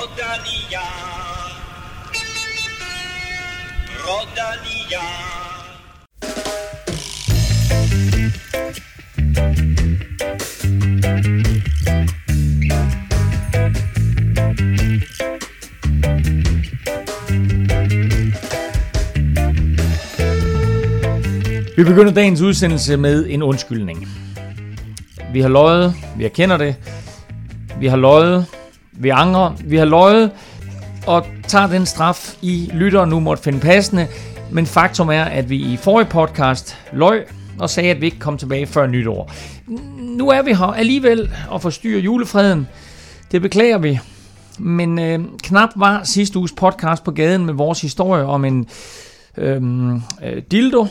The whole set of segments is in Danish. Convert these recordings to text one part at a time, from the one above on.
Rodalia. Rodalia. Vi begynder dagens udsendelse med en undskyldning. Vi har løjet, vi erkender det. Vi har løjet, vi angrer, vi har løjet, og tager den straf, I lytter nu måtte finde passende. Men faktum er, at vi i forrige podcast løj og sagde, at vi ikke kom tilbage før nytår. Nu er vi her alligevel og forstyrrer julefreden. Det beklager vi. Men øh, knap var sidste uges podcast på gaden med vores historie om en øh, øh, dildo,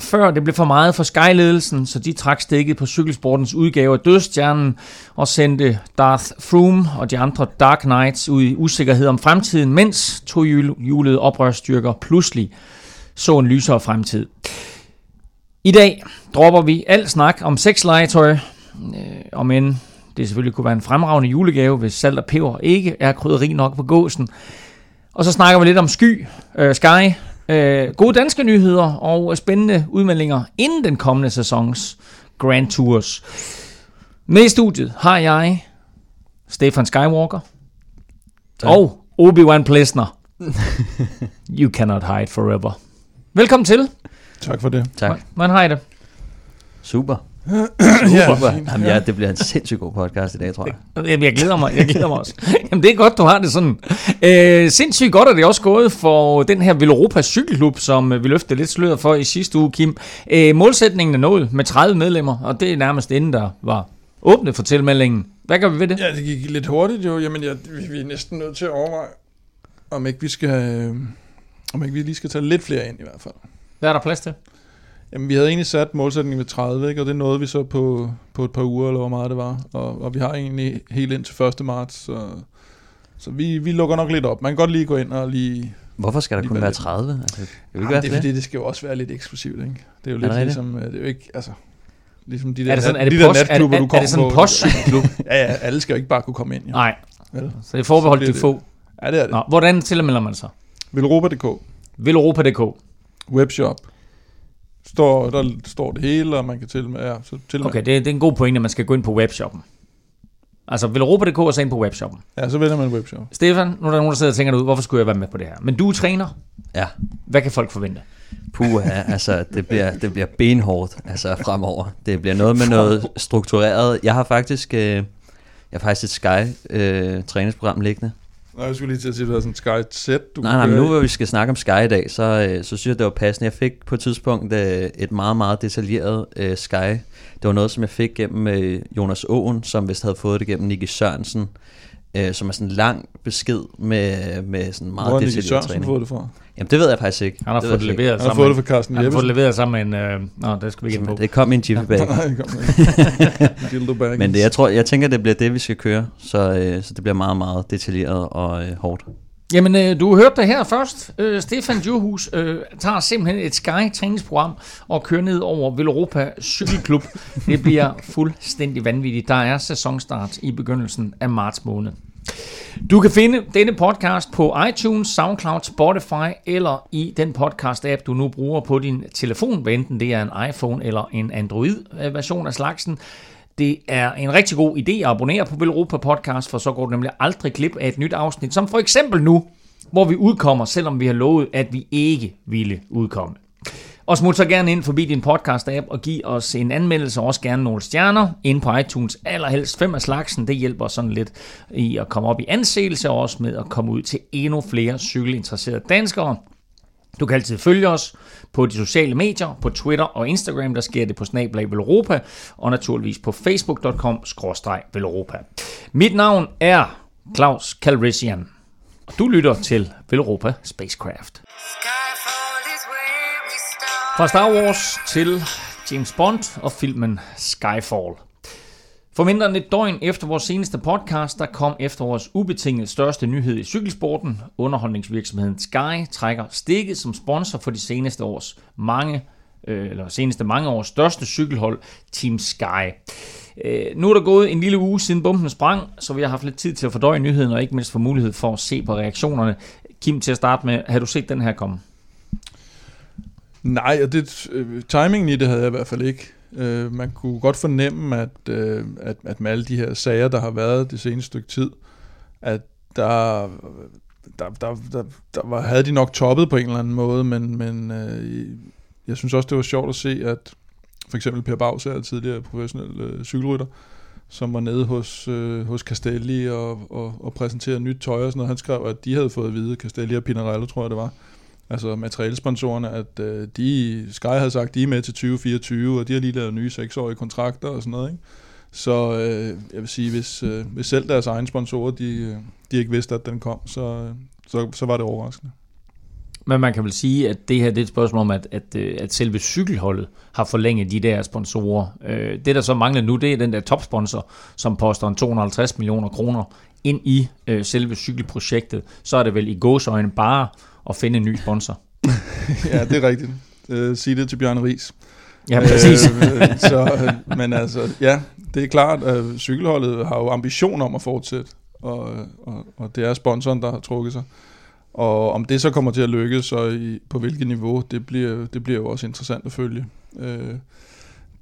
før det blev for meget for Sky-ledelsen, så de trak stikket på cykelsportens udgave af Dødstjernen og sendte Darth Froome og de andre Dark Knights ud i usikkerhed om fremtiden, mens to julede oprørsstyrker pludselig så en lysere fremtid. I dag dropper vi al snak om sexlegetøj, øh, om end det selvfølgelig kunne være en fremragende julegave, hvis salt og peber ikke er krydderi nok på gåsen. Og så snakker vi lidt om sky, øh, Sky, øh, gode danske nyheder og spændende udmeldinger inden den kommende sæsons Grand Tours. Med i studiet har jeg Stefan Skywalker tak. og Obi-Wan Plesner. you cannot hide forever. Velkommen til. Tak for det. Tak. Hvordan har I det? Super. Ja, Super. fint. Jamen, ja, det bliver en sindssygt god podcast i dag, tror jeg. Jamen, jeg glæder mig, jeg glæder mig også. Jamen, det er godt, du har det sådan. Øh, sindssygt godt er det også gået for den her Villeuropa Cykelklub, som vi løftede lidt sløret for i sidste uge, Kim. Øh, målsætningen er nået med 30 medlemmer, og det er nærmest inden der var åbnet for tilmeldingen. Hvad gør vi ved det? Ja, det gik lidt hurtigt jo. Jamen, jeg, vi, vi er næsten nødt til at overveje, om ikke vi skal... øh, Om ikke vi lige skal tage lidt flere ind i hvert fald. Hvad er der plads til? Jamen, vi havde egentlig sat målsætningen ved 30, ikke? og det nåede vi så på, på et par uger, eller hvor meget det var. Og, og vi har egentlig helt ind til 1. marts, så, så vi, vi lukker nok lidt op. Man kan godt lige gå ind og lige... Hvorfor skal der Lige kun være være lidt. 30? Altså, det Jamen, være det er fordi, det skal jo også være lidt eksklusivt, ikke? Det er jo Er lidt det rigtigt? ligesom... øh, Det er jo ikke... Altså, ligesom de der, Er det sådan, er de det, der post, er, natklubber, er, du er, kommer det sådan en på. postcykelklub? Ja, ja, alle skal jo ikke bare kunne komme ind. Jo. Nej, Vel? så det er forbeholdt de det er få. Ja, det er det. Nå, hvordan tilmelder man sig? Velropa.dk, Villeuropa.dk. webshop. Står, der står det hele, og man kan til med, ja, så til med. Okay, det, det er en god pointe, at man skal gå ind på webshoppen. Altså Villeuropa.dk og så ind på webshoppen. Ja, så vælger man webshop. Stefan, nu er der nogen, der sidder og tænker ud, hvorfor skulle jeg være med på det her? Men du er træner. Ja. Hvad kan folk forvente? Puh, ja, altså, det bliver, det bliver benhårdt altså, fremover. Det bliver noget med noget struktureret. Jeg har faktisk, øh, jeg har faktisk et Sky-træningsprogram liggende. Nå, jeg skulle lige til at sige, at det var sådan Sky set, du Nej, nej, men nu hvor vi skal snakke om Sky i dag, så, øh, så synes jeg, det var passende. Jeg fik på et tidspunkt øh, et meget, meget detaljeret øh, Sky. Det var noget, som jeg fik gennem øh, Jonas Åen, som vist havde fået det gennem Nicky Sørensen, øh, som er sådan en lang besked med, med sådan meget Hvor har Nicky detaljeret Sørensen træning. fået det fra? Jamen, det ved jeg faktisk ikke. Han har det fået det leveret Han har sammen fået det med, fra Carsten han har fået det leveret sammen med en... Øh, nå, det skal vi ikke på. Det kom i en Jiffy bag. Nej, det kom ikke. Dildo baggins. Men det, jeg tror, jeg tænker, det bliver det, vi skal køre. Så, øh, så det bliver meget, meget detaljeret og øh, hårdt. Jamen, øh, du hørte det her først. Øh, Stefan Djurhus øh, tager simpelthen et Sky-træningsprogram og kører ned over Villeuropa Cykelklub. Det bliver fuldstændig vanvittigt. Der er sæsonstart i begyndelsen af marts måned. Du kan finde denne podcast på iTunes, SoundCloud, Spotify eller i den podcast-app, du nu bruger på din telefon, hvad enten det er en iPhone eller en Android-version af slagsen. Det er en rigtig god idé at abonnere på Velropa Podcast, for så går du nemlig aldrig glip af et nyt afsnit, som for eksempel nu, hvor vi udkommer, selvom vi har lovet, at vi ikke ville udkomme. Og smut så gerne ind forbi din podcast-app og giv os en anmeldelse, og også gerne nogle stjerner ind på iTunes. Allerhelst fem af slagsen, det hjælper sådan lidt i at komme op i anseelse, og også med at komme ud til endnu flere cykelinteresserede danskere. Du kan altid følge os på de sociale medier, på Twitter og Instagram, der sker det på Snablag Velropa, og naturligvis på facebook.com-velropa. Mit navn er Claus Calrissian, og du lytter til Velropa Spacecraft. Sky. Fra Star Wars til James Bond og filmen Skyfall. For mindre end et døgn efter vores seneste podcast, der kom efter vores ubetinget største nyhed i cykelsporten. Underholdningsvirksomheden Sky trækker stikket som sponsor for de seneste års mange øh, eller seneste mange års største cykelhold, Team Sky. Øh, nu er der gået en lille uge siden bomben sprang, så vi har haft lidt tid til at fordøje nyheden, og ikke mindst få mulighed for at se på reaktionerne. Kim, til at starte med, har du set den her komme? Nej, og det, øh, timingen i det havde jeg i hvert fald ikke. Øh, man kunne godt fornemme, at, øh, at, at med alle de her sager, der har været det seneste stykke tid, at der, der, der, der, der var, havde de nok toppet på en eller anden måde, men, men øh, jeg synes også, det var sjovt at se, at for eksempel Per Baus er tidligere professionel øh, cykelrytter, som var nede hos, øh, hos Castelli og, og, og præsenterede nyt tøj og sådan noget. Han skrev, at de havde fået at vide, Castelli og Pinarello, tror jeg det var, altså materialsponsorerne, at øh, de, Sky havde sagt, de er med til 2024, og de har lige lavet nye seksårige kontrakter og sådan noget, ikke? Så øh, jeg vil sige, hvis, øh, hvis selv deres egne sponsorer, de, øh, de ikke vidste, at den kom, så, øh, så, så var det overraskende. Men man kan vel sige, at det her det er et spørgsmål om, at, at, øh, at selve cykelholdet har forlænget de der sponsorer. Øh, Det, der så mangler nu, det er den der topsponsor, som poster en 250 millioner kroner ind i øh, selve cykelprojektet. Så er det vel i gåsøjne bare at finde en ny sponsor. ja, det er rigtigt. Øh, sig det til Bjørn Ries. Ja, præcis. Øh, så, øh, men altså, ja, det er klart, at cykelholdet har jo ambition om at fortsætte, og, og, og det er sponsoren, der har trukket sig. Og om det så kommer til at lykkes, og i, på hvilket niveau, det bliver, det bliver jo også interessant at følge. Øh,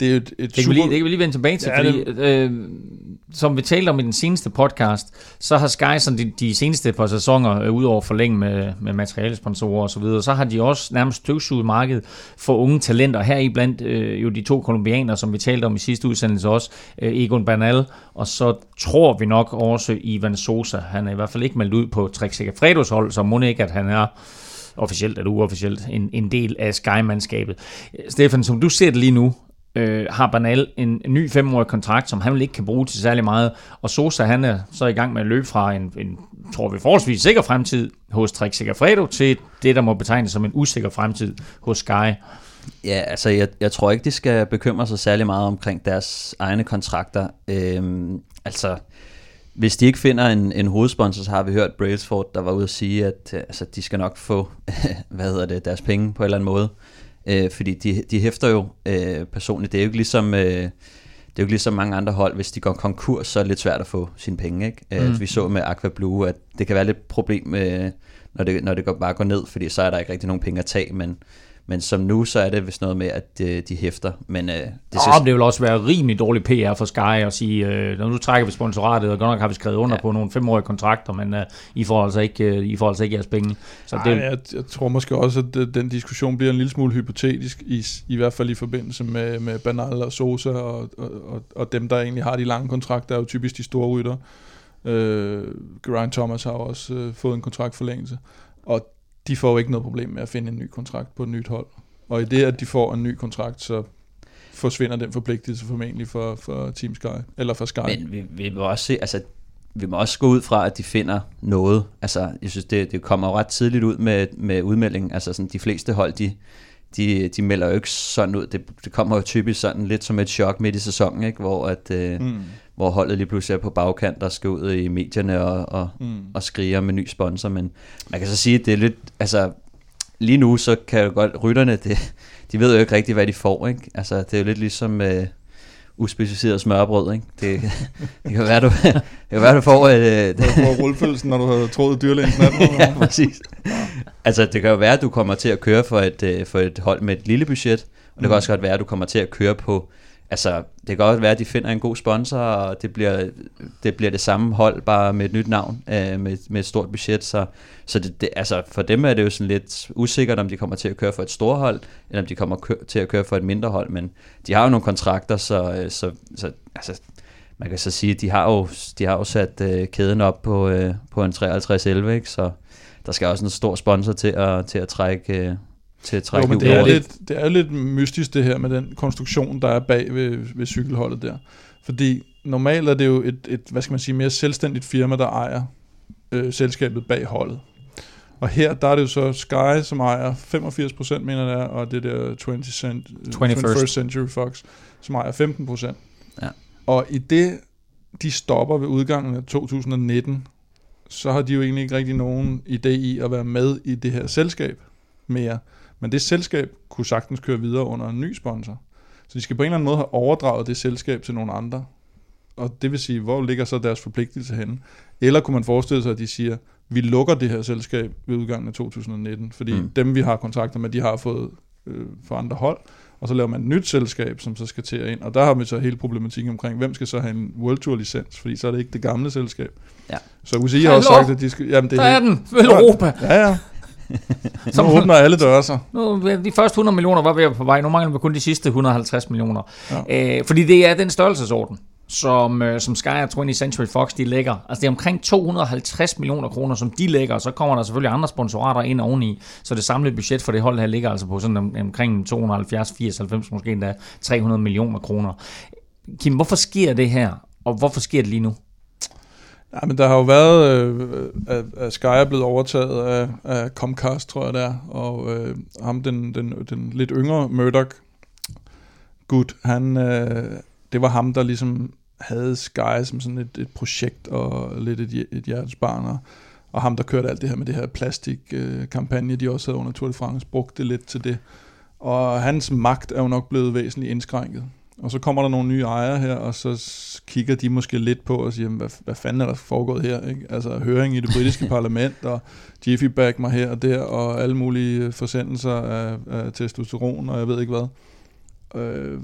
det er jo et, et Det kan, vi lige, det kan vi lige vende tilbage til, Ja, fordi øh, som vi talte om i den seneste podcast, så har Sky sådan de, de seneste par sæsoner, øh, udover forlænge med, med materialesponsorer og så videre, så har de også nærmest støvsuget markedet for unge talenter. Her i blandt øh, jo de to kolumbianere, som vi talte om i sidste udsendelse også, øh, Egon Bernal, og så tror vi nok også Ivan Sosa. Han er i hvert fald ikke meldt ud på Trek Segafredos hold, så må ikke, at han er officielt eller uofficielt en, en del af Sky-mandskabet. Stefan, som du ser det lige nu, øh, har Bernal en, ny femårig kontrakt, som han vel ikke kan bruge til særlig meget, og Sosa han er så i gang med at løbe fra en, en tror vi, forholdsvis sikker fremtid hos Trek Segafredo til det, der må betegnes som en usikker fremtid hos Sky. Ja, altså jeg, jeg tror ikke, de skal bekymre sig særlig meget omkring deres egne kontrakter. Øhm, altså, hvis de ikke finder en, en hovedsponsor, så har vi hørt Brailsford, der var ude at sige, at øh, altså, de skal nok få hvad hedder det, deres penge på en eller anden måde. Øh, fordi de, de hæfter jo øh, personligt. Det er jo ikke ligesom... Øh, det er jo ikke ligesom mange andre hold, hvis de går konkurs, så er det lidt svært at få sine penge. Ikke? Mm. Vi så med Aqua Blue, at det kan være lidt problem, øh, når det, når det går, bare går ned, fordi så er der ikke rigtig nogen penge at tage, men, men som nu, så er det vist noget med, at øh, de hæfter. Men øh, det Det, synes, oh, det vil også være rimelig dårlig PR for Sky at sige, øh, når nu trækker vi sponsoratet, og godt nok har vi skrevet under Ja. på nogle femårige kontrakter, men øh, I, får altså ikke, øh, I får altså ikke jeres penge. Så Ej, det, jeg, jeg tror måske også, at det- den diskussion bliver en lille smule hypotetisk, i, i hvert fald i forbindelse med, med Bernal og Sosa, og, og, og, og dem, der egentlig har de lange kontrakter, er jo typisk de store rytter. Øh, Geraint Thomas har også øh, fået en kontraktforlængelse, og de får jo ikke noget problem med at finde en ny kontrakt på et nyt hold. Og i det, at de får en ny kontrakt, så forsvinder den forpligtelse formentlig for, for Team Sky, eller for Sky. Men vi, vi må også se, altså, vi må også gå ud fra, at de finder noget. Altså, jeg synes, det, det kommer jo ret tidligt ud med, med udmeldingen. Altså, sådan, de fleste hold, de, de, de melder jo ikke sådan ud. Det, det kommer jo typisk sådan lidt som et chok midt i sæsonen, ikke? Hvor, at, øh, Mm. Hvor holdet lige pludselig er på bagkant og skal ud i medierne og, og, Mm. og skriger med ny sponsor. Men man kan så sige, at det er lidt, altså, lige nu, så kan jo godt, rytterne, det, de ved jo ikke rigtigt, hvad de får, ikke? Altså, det er jo lidt ligesom øh, uspecificeret smørbrød, ikke? Det, det kan være, du, det kan være, du får. Øh, Du får rullefølelsen, når du har troet dyrlægens nat. ja, præcis. Altså, det kan jo være, at du kommer til at køre for et, øh, for et hold med et lille budget, og det kan Mm. også godt være, at du kommer til at køre på... Altså, det kan godt være, at de finder en god sponsor, og det bliver det, bliver det samme hold, bare med et nyt navn, øh, med, med et stort budget. Så, så det, det, altså, for dem er det jo sådan lidt usikkert, om de kommer til at køre for et stort hold, eller om de kommer kø- til at køre for et mindre hold. Men de har jo nogle kontrakter, så, øh, så, så altså, man kan så sige, at de har jo, de har jo sat øh, kæden op på, øh, på en 53-11, ikke? så der skal også en stor sponsor til at, til at trække, øh, til at trække Jo, men det er, lidt, det er lidt mystisk det her med den konstruktion, der er bag ved, ved cykelholdet der. Fordi normalt er det jo et, et hvad skal man sige, mere selvstændigt firma, der ejer øh, selskabet bag holdet. Og her, der er det jo så Sky, som ejer 85%, mener jeg, det og det der 20 cent, 21st. 21st Century Fox, som ejer 15%. Ja. Og i det, de stopper ved udgangen af 2019, så har de jo egentlig ikke rigtig nogen idé i at være med i det her selskab mere. Men det selskab kunne sagtens køre videre under en ny sponsor. Så de skal på en eller anden måde have overdraget det selskab til nogle andre. og det vil sige, hvor ligger så deres forpligtelse henne? Eller kunne man forestille sig, at de siger, vi lukker det her selskab ved udgangen af 2019, fordi Mm. dem, vi har kontrakter med, de har fået øh, for andre hold, og så laver man et nyt selskab, som så skal til at ind, og der har vi så hele problematikken omkring, hvem skal så have en World Tour licens, fordi så er det ikke det gamle selskab. Ja. Så UCI har også Hallo? sagt, at de skal... Jamen, det Der er helt- den, vel Europa. Ja, ja. Som- Nu åbner alle døre sig. Nu, de første 100 millioner var være på vej. Nu mangler vi kun de sidste 150 millioner. Ja. Ja. Øh, fordi det er den størrelsesorden, som, øh, som Sky og 20th Century Fox de lægger. Altså det er omkring 250 millioner kroner, som de lægger, og så kommer der selvfølgelig andre sponsorater ind oveni. Så det samlede budget for det hold her ligger altså på sådan om, omkring 270, 80, 90, måske endda 300 millioner kroner. Kim, hvorfor sker det her? Og hvorfor sker det lige nu? Ja, men der har jo været, øh, at, at Sky er blevet overtaget af, af Comcast, tror jeg det er, og øh, ham, den, den, den lidt yngre Murdoch, gut, han, øh, det var ham, der ligesom havde Sky som sådan et, et projekt og lidt et, et hjertesbarn, og, og ham, der kørte alt det her med det her plastikkampagne, de også havde under Tour de France, brugte det lidt til det. Og hans magt er jo nok blevet væsentligt indskrænket. Og så kommer der nogle nye ejere her, og så kigger de måske lidt på og siger, hvad, hvad fanden er der foregået her? Ikke? Altså høring i det britiske parlament, og Jiffy Bag mig her og der, og alle mulige forsendelser af, af testosteron, og jeg ved ikke hvad. Øh,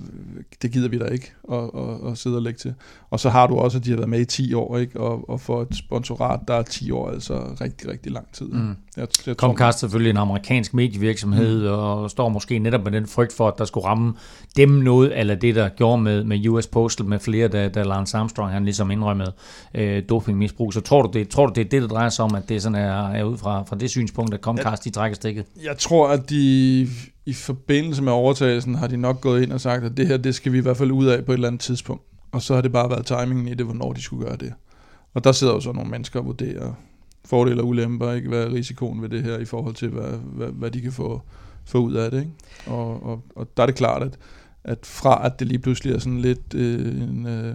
det gider vi da ikke at, at, at sidde og lægge til. Og så har du også, at de har været med i 10 år, ikke? Og, og for et sponsorat, der er 10 år altså rigtig, rigtig lang tid. Mm. Jeg, jeg Comcast er selvfølgelig en amerikansk medievirksomhed, mm. og står måske netop med den frygt for, at der skulle ramme dem noget, eller det, der gjorde med, med US Postal med flere, da, da Lance Armstrong han ligesom indrømmede øh, dopingmisbrug. Så tror du, det, tror du, det er det, der drejer sig om, at det sådan er, er ud fra, fra det synspunkt, at Comcast de trækker stikket? Jeg tror, at de i forbindelse med overtagelsen har de nok gået ind og sagt, at det her, det skal vi i hvert fald ud af på et eller andet tidspunkt. Og så har det bare været timingen i det, hvornår de skulle gøre det. Og der sidder jo så nogle mennesker og vurderer fordele og ulemper, ikke? hvad er risikoen ved det her i forhold til, hvad, hvad, hvad de kan få, få ud af det. Ikke? Og, og, og der er det klart, at, at fra at det lige pludselig er sådan lidt øh, en, øh,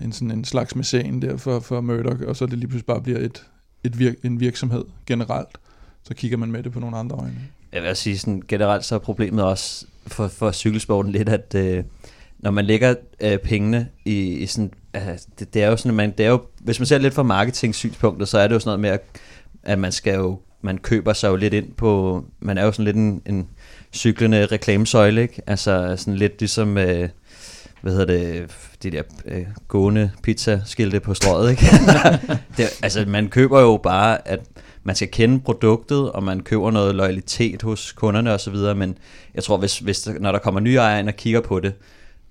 en, sådan en slags mæcen der for, for Murdoch, og så det lige pludselig bare bliver et, et vir, en virksomhed generelt, så kigger man med det på nogle andre øjne. Jeg vil sige, sådan, generelt så er problemet også for, for cykelsporten lidt, at øh, når man lægger øh, pengene i, i sådan, øh, det, det er jo sådan, at man, det er jo, hvis man ser lidt fra marketing-synspunktet, så er det jo sådan noget med, at, at man skal jo, man køber sig jo lidt ind på, man er jo sådan lidt en, en cyklende reklamesøjle, ikke? Altså sådan lidt ligesom, øh, hvad hedder det, de der øh, gående pizza-skilte på strøget, ikke? det, altså man køber jo bare, at man skal kende produktet, og man køber noget loyalitet hos kunderne og så videre, men jeg tror, hvis, hvis der, når der kommer nye ejere ind og kigger på det,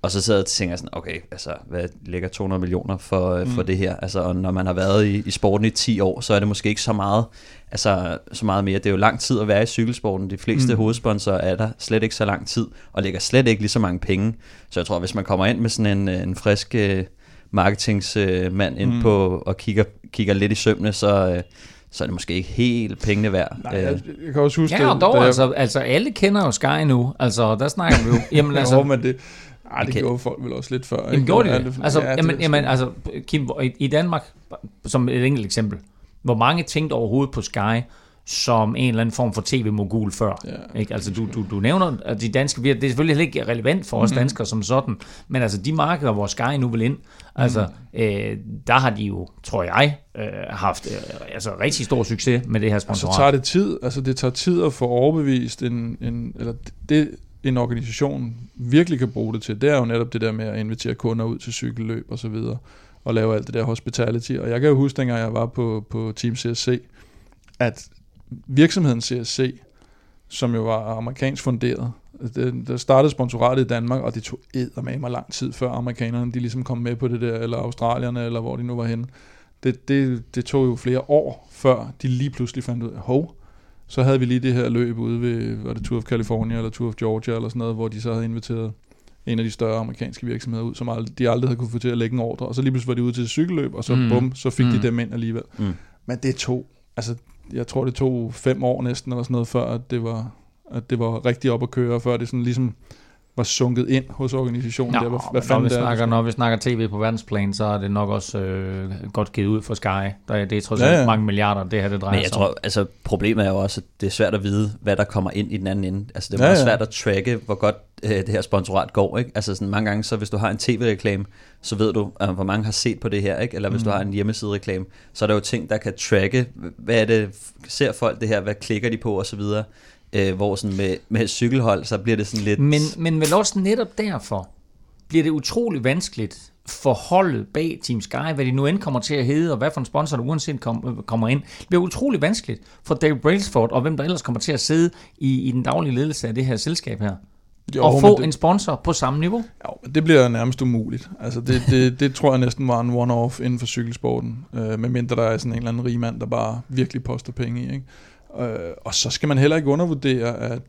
og så sidder jeg og tænker sådan, okay, altså, hvad ligger 200 millioner for, mm. for det her? Altså, og når man har været i, i sporten i 10 år, så er det måske ikke så meget, altså, så meget mere. Det er jo lang tid at være i cykelsporten. De fleste mm. hovedsponsorer er der slet ikke så lang tid, og lægger slet ikke lige så mange penge. Så jeg tror, hvis man kommer ind med sådan en, en frisk øh, marketingsmand ind mm. på, og kigger, kigger lidt i sømne, så, øh, så er det måske ikke helt pengene værd. Nej, jeg, jeg kan også huske Ja, og dog, da jeg- altså, altså alle kender jo Sky nu. Altså, der snakker vi jo. Jamen, Altså, jo, men det, ej, det Okay. gjorde folk vel også lidt før. Jamen, ikke? gjorde de Ja, det? Altså, ja, ja, det jamen, jamen, altså, Kim, i, i Danmark, som et enkelt eksempel, hvor mange tænkte overhovedet på Sky som en eller anden form for tv-mogul før. Ja. Ikke? Altså, du, du, du nævner, at de danske virksomheder, det er selvfølgelig ikke relevant for os Mhm. danskere som sådan, men altså de markeder, hvor Sky nu vil ind, altså, Mhm. øh, der har de jo, tror jeg, øh, haft øh, altså, rigtig stor succes med det her Og så sponsorat. tager det tid, altså det tager tid at få overbevist en, en eller det en organisation virkelig kan bruge det til, det er jo netop det der med at invitere kunder ud til cykelløb og så videre, og lave alt det der hospitality. Og jeg kan jo huske, dengang jeg var på, på Team CSC, at virksomheden CSC, som jo var amerikansk funderet, der startede sponsoratet i Danmark, og det tog med mig lang tid, før amerikanerne de ligesom kom med på det der, eller australierne, eller hvor de nu var henne. Det, det, det tog jo flere år, før de lige pludselig fandt ud af, hov, så havde vi lige det her løb ude ved, var det Tour of California, eller Tour of Georgia, eller sådan noget, hvor de så havde inviteret en af de større amerikanske virksomheder ud, som ald- de aldrig havde kunne få til at lægge en ordre, og så lige pludselig var de ude til et cykelløb, og så Mm. bum, så fik. Mm. de dem ind alligevel. Mm. Men det tog, altså jeg tror det tog fem år næsten, eller sådan noget, før at det var, at det var rigtig op at køre, før det sådan ligesom var sunket ind hos organisationen. Nå, der, hvad, hvad når, fanden vi det er, snakker, der når vi snakker tv på verdensplan, så er det nok også øh, godt givet ud for Sky. Der, er- det er trods Ja, alt ja. mange milliarder, det her det drejer Men jeg sig tror, altså problemet er jo også, at det er svært at vide, hvad der kommer ind i den anden ende. Altså det er Ja, meget ja. svært at tracke, hvor godt øh, det her sponsorat går. Ikke? Altså sådan mange gange, så hvis du har en tv-reklame, så ved du, øh, hvor mange har set på det her. Ikke? Eller hvis Mm. du har en hjemmeside-reklame, så er der jo ting, der kan tracke, hvad er det, ser folk det her, hvad klikker de på osv. Øh, hvor sådan med, med cykelhold, så bliver det sådan lidt... Men, men vel også netop derfor bliver det utrolig vanskeligt for holdet bag Team Sky, hvad de nu end kommer til at hedde, og hvad for en sponsor der uanset kom, kommer ind. Det bliver utrolig vanskeligt for David Brailsford, og hvem der ellers kommer til at sidde i, i den daglige ledelse af det her selskab her, Jo, og få det- en sponsor på samme niveau. Jo, men det bliver nærmest umuligt. Altså det, det, det tror jeg næsten var en one-off inden for cykelsporten. Øh, medmindre der er sådan en eller anden rig mand, der bare virkelig poster penge i. Ikke? Øh, og så skal man heller ikke undervurdere, at,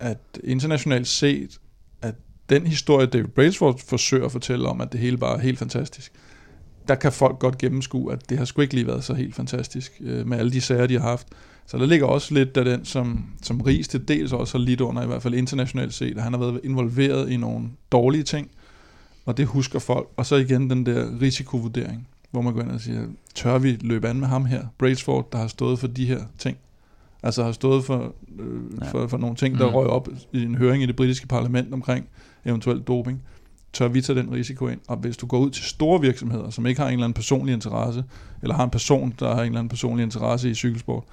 at internationalt set, at den historie, David Brailsford forsøger at fortælle om, at det hele bare er helt fantastisk, der kan folk godt gennemskue, at det har sgu ikke lige været så helt fantastisk øh, med alle de sager, de har haft. Så der ligger også lidt af den, som, som Ries til dels også har lidt under, i hvert fald internationalt set, at han har været involveret i nogle dårlige ting, og det husker folk. Og så igen den der risikovurdering, hvor man går ind og siger, tør vi løbe an med ham her, Brailsford, der har stået for de her ting? Altså har stået for, øh, Ja. for, for nogle ting, der Mm. røg op i en høring i det britiske parlament omkring eventuel doping. Tør vi tage den risiko ind? Og hvis du går ud til store virksomheder, som ikke har en eller anden personlig interesse, eller har en person, der har en eller anden personlig interesse i cykelsport,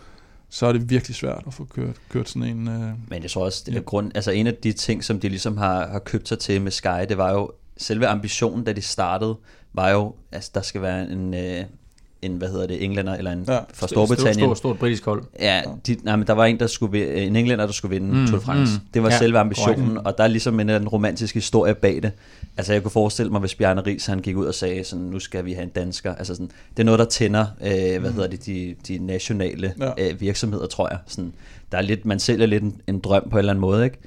så er det virkelig svært at få kørt, kørt sådan en... Øh, Men jeg tror også, det er Ja. grund, altså en af de ting, som de ligesom har, har købt sig til med Sky, det var jo, selve ambitionen, da de startede, var jo, altså der skal være en, øh, en hvad hedder det, englænder, eller en Ja, ja, fra Stort, Storbritannien. stort, stort britisk hold. Ja, de, nej, men der var en, der skulle, en englænder, der skulle vinde Mm, mm, Tour de France. mm. Mm, det var Ja, selve ambitionen, korrekt. og der er ligesom en, en romantisk historie bag det. Altså jeg kunne forestille mig, hvis Bjarne Ries, han gik ud og sagde, sådan, nu skal vi have en dansker. Altså sådan, det er noget, der tænder, øh, hvad hedder det, de, de nationale ja. øh, virksomheder, tror jeg. Sådan, der er lidt, man sælger lidt en, en drøm på en eller anden måde, ikke?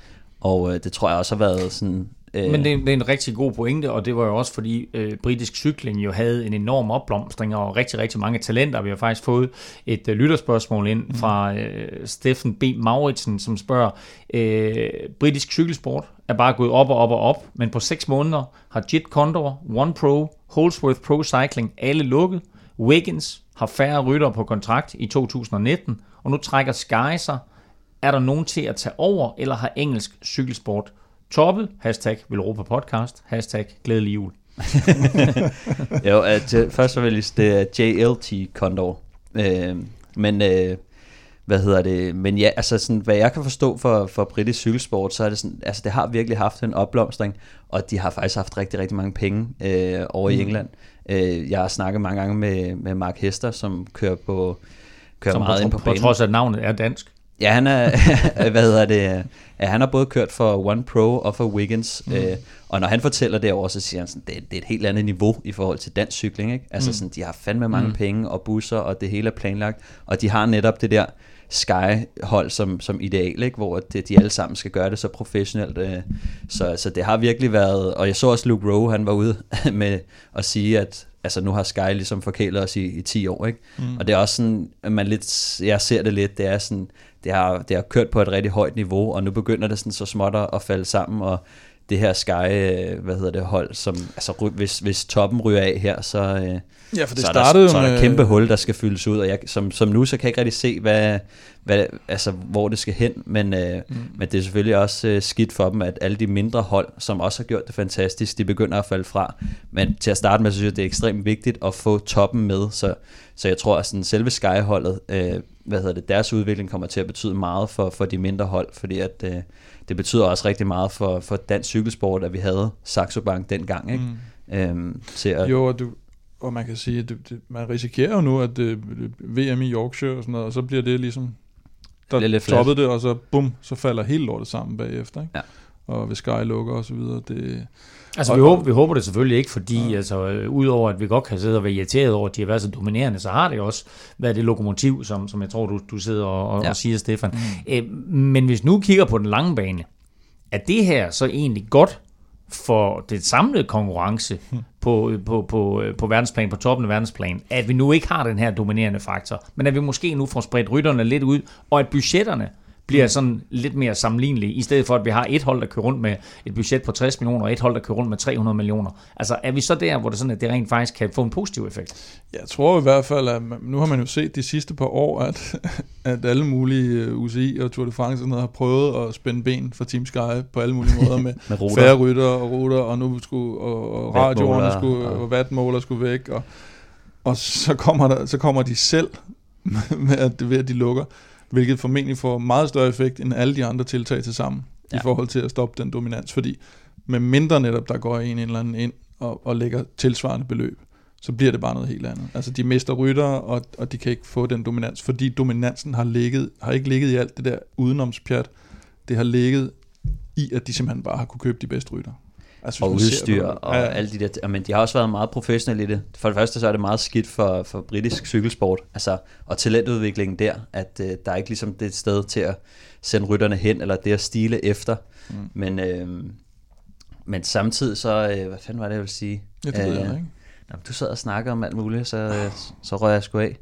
Og øh, det tror jeg også har været sådan... Øh, Men det, er- det er en rigtig god pointe, og det var jo også fordi øh, britisk cykling jo havde en enorm opblomstring og rigtig, rigtig mange talenter. Vi har faktisk fået et øh, lytterspørgsmål ind fra øh, Steffen B. Mauritsen, som spørger, øh, britisk cykelsport er bare gået op og op og op, men på seks måneder har Jit Condor, One Pro, Holsworth Pro Cycling alle lukket. Wiggins har færre rytter på kontrakt i 2019, og nu trækker Sky sig. Er der nogen til at tage over, eller har engelsk cykelsport toppet? Hashtag Velropa Podcast. Hashtag glædelig jul. jo, at, øh, først så vil jeg det er JLT Condor. Øh, men øh, hvad hedder det? Men ja, altså sådan, hvad jeg kan forstå for, for britisk cykelsport, så er det sådan, altså det har virkelig haft en opblomstring, og de har faktisk haft rigtig, rigtig mange penge øh, over mm. i England. Øh, jeg har snakket mange gange med, med Mark Hester, som kører på kører Som meget på, ind på på, på trods af at navnet er dansk. Ja, han er, hvad hedder det, ja, han har både kørt for One Pro og for Wiggins, mm. øh, og når han fortæller det over, så siger han sådan, det, det er et helt andet niveau i forhold til dansk cykling, ikke? Altså Mm. sådan, de har fandme mange Mm. penge og busser, og det hele er planlagt, og de har netop det der Sky-hold som, som ideal, ikke? hvor det, de alle sammen skal gøre det så professionelt. Øh, så, så det har virkelig været, og jeg så også Luke Rowe, han var ude med at sige, at altså, nu har Sky ligesom forkælet os i, i 10 år, ikke? Mm. Og det er også sådan, at man lidt, jeg ser det lidt, det er sådan, det har, det har kørt på et rigtig højt niveau, og nu begynder det sådan så småt at falde sammen, og det her Sky, øh, hvad hedder det, hold, som, altså hvis, hvis toppen ryger af her, så, øh, ja, for det så, er startede der, så er der med- et kæmpe hul, der skal fyldes ud, og jeg, som, som nu, så kan jeg ikke rigtig se, hvad, hvad, altså, hvor det skal hen, men, øh, mm. men det er selvfølgelig også øh, skidt for dem, at alle de mindre hold, som også har gjort det fantastisk, de begynder at falde fra. Men til at starte med, så synes jeg, det er ekstremt vigtigt at få toppen med, så, så jeg tror, at sådan, selve Sky-holdet, øh, hvad hedder det, deres udvikling kommer til at betyde meget for, for de mindre hold, fordi at, øh, det betyder også rigtig meget for, for dansk cykelsport, at vi havde Saxo Bank dengang, ikke? Mm. Øhm, til at, Jo, og, du, og man kan sige, at det, det, man risikerer jo nu, at det, det, VM i Yorkshire og sådan noget, og så bliver det ligesom, der lidt fladt. toppede det, og så bum, så falder hele lortet sammen bagefter. Ikke? Ja. Og hvis Sky lukker og så videre, det... Altså, Og- vi håber, vi håber det selvfølgelig ikke, fordi altså, øh, udover at vi godt kan sidde og være irriteret over, at de har været så dominerende, så har det også været det lokomotiv, som, som jeg tror, du, du sidder og, og, Ja. og siger, Stefan. Mm. Øh, men hvis nu kigger på den lange bane, er det her så egentlig godt for det samlede konkurrence på, på, på, på verdensplan, på toppen af verdensplan, at vi nu ikke har den her dominerende faktor, men at vi måske nu får spredt rytterne lidt ud, og at budgetterne bliver sådan lidt mere sammenlignelige, i stedet for at vi har et hold, der kører rundt med et budget på 60 millioner, og et hold, der kører rundt med 300 millioner. Altså er vi så der, hvor det sådan, at det rent faktisk kan få en positiv effekt? Jeg tror i hvert fald, at nu har man jo set de sidste par år, at, at alle mulige øh, UCI og Tour de France og noget, har prøvet at spænde ben for Team Sky på alle mulige måder med, Med ruter. færre rytter og ruter, og nu skulle og, og radioerne skulle, og- og vatmåler skulle væk, og, og så, kommer der, så kommer de selv med, at, ved, at de lukker, hvilket formentlig får meget større effekt end alle de andre tiltag til sammen, ja. I forhold til at stoppe den dominans, fordi med mindre netop, der går en, en eller anden ind og, og lægger tilsvarende beløb, så bliver det bare noget helt andet. Altså de mister rytter, og, og de kan ikke få den dominans, fordi dominansen har, ligget, har ikke ligget i alt det der udenomspjat. Det har ligget i, at de simpelthen bare har kunne købe de bedste rytter. Altså, og hvis man ser udstyr og ja. alle de der men de har også været meget professionelle i det. For det første så er det meget skidt for, for britisk cykelsport, altså, og talentudviklingen der, at øh, der er ikke ligesom det sted til at sende rytterne hen, eller det at stile efter. Mm. Men, øh, men samtidig så, øh, hvad fanden var det, jeg ville sige? Ja, det ved jeg Øh, ikke. Nå, du sad og snakkede om alt muligt, så, øh, så røg jeg sgu af.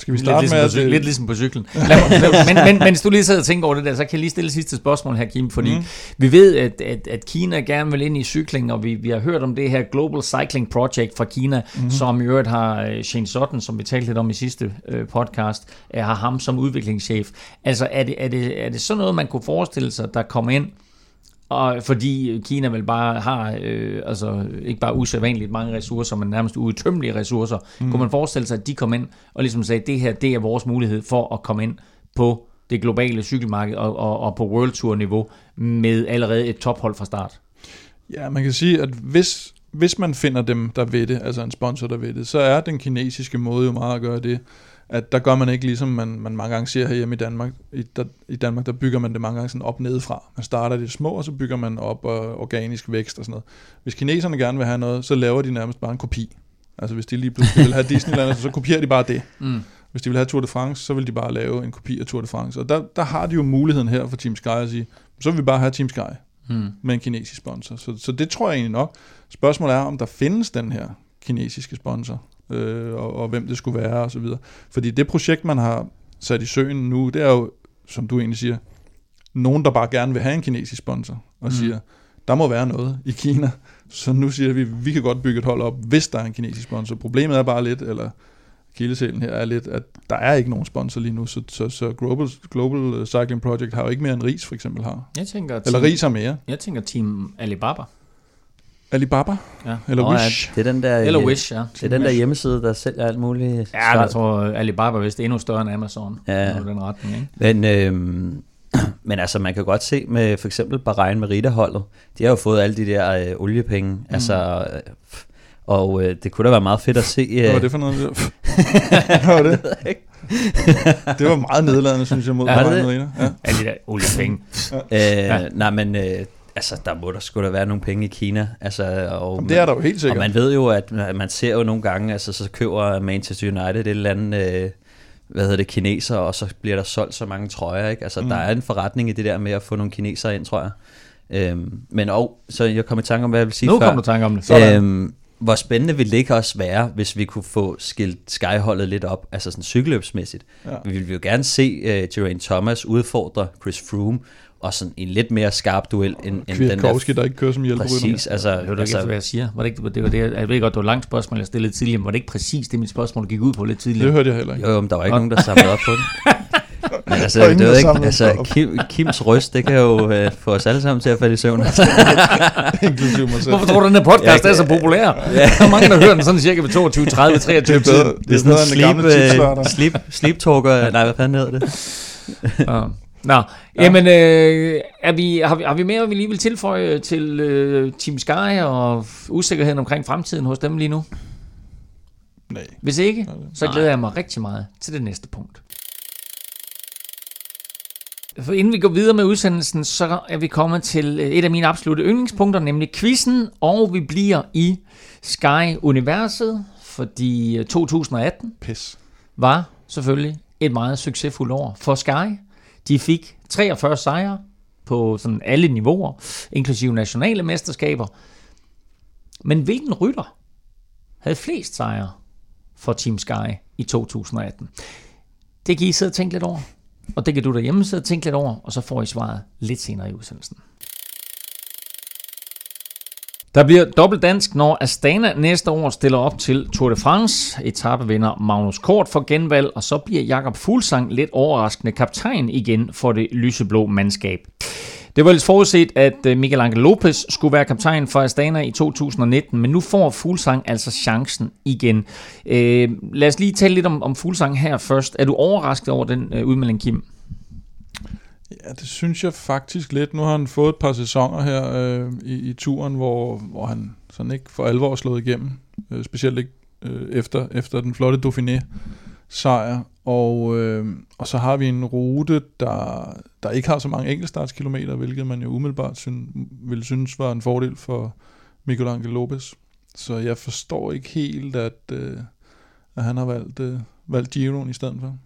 Skal vi Lidt starte ligesom, med, på, at... øh, lidt ligesom på cyklen. Lad- men, men, mens du lige sidder og tænker over det der, så kan jeg lige stille sidste spørgsmål her, Kim, fordi mm. vi ved, at, at, at Kina gerne vil ind i cykling, og vi, vi har hørt om det her Global Cycling Project fra Kina, mm. som i øvrigt har øh, Shane Sutton, som vi talte lidt om i sidste øh, podcast, øh, har ham som udviklingschef. Altså, er det, er, det, er det sådan noget, man kunne forestille sig, der kommer ind, og fordi Kina vel bare har, øh, altså ikke bare usædvanligt mange ressourcer, men nærmest uudtømmelige ressourcer, mm. kunne man forestille sig, at de kom ind og ligesom sagde, det her, det er vores mulighed for at komme ind på det globale cykelmarked og, og, og på World Tour niveau med allerede et tophold fra start. Ja, man kan sige, at hvis, hvis man finder dem, der ved det, altså en sponsor, der ved det, så er den kinesiske måde jo meget at gøre det, at der gør man ikke ligesom man, man mange gange ser herhjemme i Danmark. I, der, I Danmark, der bygger man det mange gange sådan op nedefra. Man starter det små, og så bygger man op og organisk vækst og sådan noget. Hvis kineserne gerne vil have noget, så laver de nærmest bare en kopi. Altså hvis de lige pludselig vil have Disneyland, så kopierer de bare det. Mm. Hvis de vil have Tour de France, så vil de bare lave en kopi af Tour de France. Og der, der har de jo muligheden her for Team Sky at sige, så vil vi bare have Team Sky Mm. med en kinesisk sponsor. Så, så det tror jeg egentlig nok. Spørgsmålet er, om der findes den her kinesiske sponsor, øh, og, og hvem det skulle være og så videre. Fordi det projekt, man har sat i søen nu, det er jo, som du egentlig siger, nogen, der bare gerne vil have en kinesisk sponsor, og mm. siger, der må være noget i Kina. Så nu siger vi, vi kan godt bygge et hold op, hvis der er en kinesisk sponsor. Problemet er bare lidt, eller kildesælen her er lidt, at der er ikke nogen sponsor lige nu, så, så, så Global, Global Cycling Project har jo ikke mere end Ris for eksempel har. Jeg tænker, Eller team, Ris har mere. jeg tænker Team Alibaba. Alibaba? Ja. Eller Nå, Wish? Ja, det er den der, Eller øh, Wish, ja. Det er den der hjemmeside, der sælger alt muligt. Ja, jeg tror, Alibaba er vist endnu større end Amazon. Ja. Ja. den retning, ikke? Men, øhm, men altså, man kan godt se med for eksempel Bahrain Merida-holdet, de har jo fået alle de der øh, oliepenge, mm. altså, øh, og øh, det kunne da være meget fedt at se. Øh, Hvad var det for noget? Hvad var det? det var meget nedladende, synes jeg, mod Ja, ja, var det Marina. Ja. Alle de der oliepenge. øh, Ja. Nej, men øh, altså, der må der skulle der være nogle penge i Kina. Altså, og, Jamen, det er der jo helt og sikkert. man ved jo, at man ser jo nogle gange, altså så køber Manchester United et eller andet, øh, hvad hedder det, kineser, og så bliver der solgt så mange trøjer, ikke? Altså, mm. der er en forretning i det der med at få nogle kinesere ind, tror jeg. Øhm, men og, så jeg kom i tanke om, hvad jeg vil sige Nu før. kom du tanke om det. Sådan. Øhm, hvor spændende ville det ikke også være, hvis vi kunne få skilt skyholdet lidt op, altså sådan cykelløbsmæssigt. Ja. Ja. Vi ville jo gerne se uh, Geraint Thomas udfordre Chris Froome, og sådan en lidt mere skarp duel end, end den der... Der ikke kører som hjælperytter. Præcis, altså... Det var det altså ikke, hvad jeg siger. Var det ikke, det var det, jeg ved godt, det var et langt spørgsmål, jeg stillede tidligere, men var det ikke præcis det, mit spørgsmål gik ud på lidt Det tidligere? hørte jeg heller ikke. jo, jo, men der var ikke nogen, der samlede op på det. Men altså, er det ved ikke, altså. Kim, Kims røst, det kan jo uh, få os alle sammen til at falde i søvn. Inklusive mig selv. Hvorfor tror du, den her podcast er så populær? Der er mange, der hører den sådan cirka ved 22, 30, 23 Det er bedre, det er det gamle sleep, uh, sleep, sleep talker, nej, hvad fanden hedder det? Ja. Nå, ja. jamen, øh, er vi, har, vi, har vi mere, vi lige vil tilføje til øh, Team Sky og usikkerheden omkring fremtiden hos dem lige nu? Nej. Hvis ikke, så glæder jeg mig rigtig meget til det næste punkt. For inden vi går videre med udsendelsen, så er vi kommet til øh, et af mine absolutte yndlingspunkter, nemlig quizzen, og vi bliver i Sky-universet, fordi øh, 2018 Pis. var selvfølgelig et meget succesfuldt år for Sky. De fik 43 sejre på sådan alle niveauer, inklusive nationale mesterskaber. Men hvilken rytter havde flest sejre for Team Sky i 2018? Det kan I sidde og tænke lidt over. Og det kan du derhjemme sidde og tænke lidt over, og så får I svaret lidt senere i udsendelsen. Der bliver dobbelt dansk, når Astana næste år stiller op til Tour de France. Etappevinder Magnus Kort for genvalg, og så bliver Jakob Fuglsang lidt overraskende kaptajn igen for det lyseblå mandskab. Det var ellers forudset, at øh, Miguel Angel Lopez skulle være kaptajn for Astana i 2019, men nu får Fuglsang altså chancen igen. Øh, lad os lige tale lidt om, om Fuglsang her først. Er du overrasket over den øh, udmelding, Kim? Ja, det synes jeg faktisk lidt. Nu har han fået et par sæsoner her øh, i, i turen, hvor, hvor han sådan ikke for alvor slået igennem. Øh, specielt ikke øh, efter, efter den flotte Dauphiné sejr. Og, øh, og så har vi en rute, der, der ikke har så mange enkeltstartskilometer, hvilket man jo umiddelbart syn, ville synes var en fordel for Miguel Angel Lopez. Så jeg forstår ikke helt, at, øh, at han har valgt, øh, valgt Giroen i stedet for.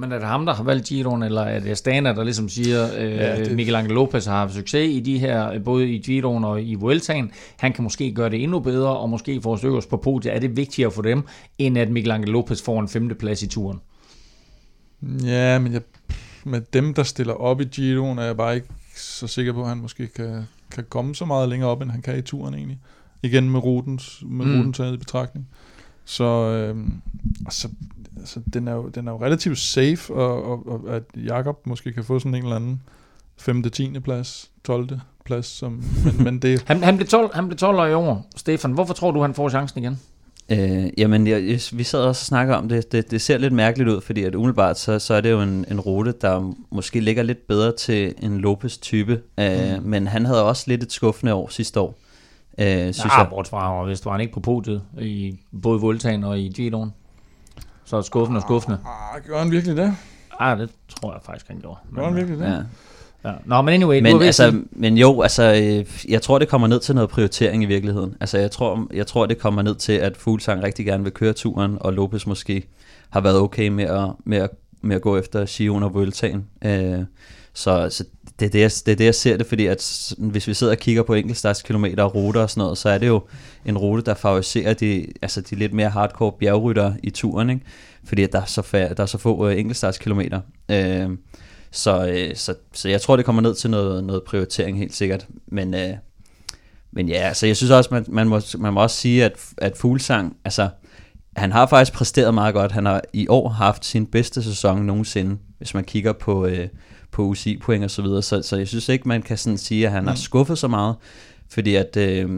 Men er det ham, der har valgt Giroen, eller er det Astana, der ligesom siger, øh, Ja, det- Miguel Angel Lopez har haft succes i de her, øh, både i Giroen og i Vueltaen. Han kan måske gøre det endnu bedre, og måske få os øverst på podiet. Er det vigtigere for dem, end at Miguel Angel Lopez får en femteplads i turen? Ja, men jeg, med dem, der stiller op i Giroen, er jeg bare ikke så sikker på, at han måske kan, kan komme så meget længere op, end han kan i turen egentlig. Igen med rutens, med Mm. ruten taget i betragtning. Så, øh, så altså, den, er jo, den er jo relativt safe, og, og, og at Jakob måske kan få sådan en eller anden 5. 10. plads, 12. plads, som, men, men det, Han, han, blev 12, han blev 12 år i år. Stefan, hvorfor tror du, han får chancen igen? Øh, jamen, jeg, jeg, vi sad også og snakkede om det. det. Det ser lidt mærkeligt ud, fordi at umiddelbart, så, så er det jo en, en rute, der måske ligger lidt bedre til en Lopez-type. Øh, mm. Men han havde også lidt et skuffende år sidste år, øh, synes Synes ah, jeg. bort fra, og hvis var han ikke på podiet i både Vueltaen og i Giroen. Så er skuffende og skuffende. ah, gør han virkelig det? Ah, det tror jeg faktisk, han gjorde. Gør han virkelig det? Ja. Ja. Nå, men anyway, du Men, sige- altså, men jo, altså, øh, jeg tror, det kommer ned til noget prioritering i virkeligheden. Altså, jeg tror, jeg tror det kommer ned til, at Fuglsang rigtig gerne vil køre turen, og Lopez måske har været okay med at, med at, med at gå efter Sion og Vueltaen. Øh, så, så det, er det, jeg, det er det, jeg ser det, fordi at hvis vi sidder og kigger på enkeltstartskilometer og ruter og sådan noget, så er det jo en rute, der favoriserer de, altså de lidt mere hardcore bjergrytter i turen, ikke? fordi at der, er så fa- der er så få øh, enkeltstartskilometer. Øh, så, øh, så, så jeg tror, det kommer ned til noget, noget prioritering helt sikkert. Men, øh, men ja, altså jeg synes også, man, man, må, man må også sige, at, at Fuglsang, altså han har faktisk præsteret meget godt. Han har i år haft sin bedste sæson nogensinde, hvis man kigger på, øh, på UCI-point og så videre. Så, så jeg synes ikke, man kan sådan sige, at han har skuffet så meget. Fordi at øh,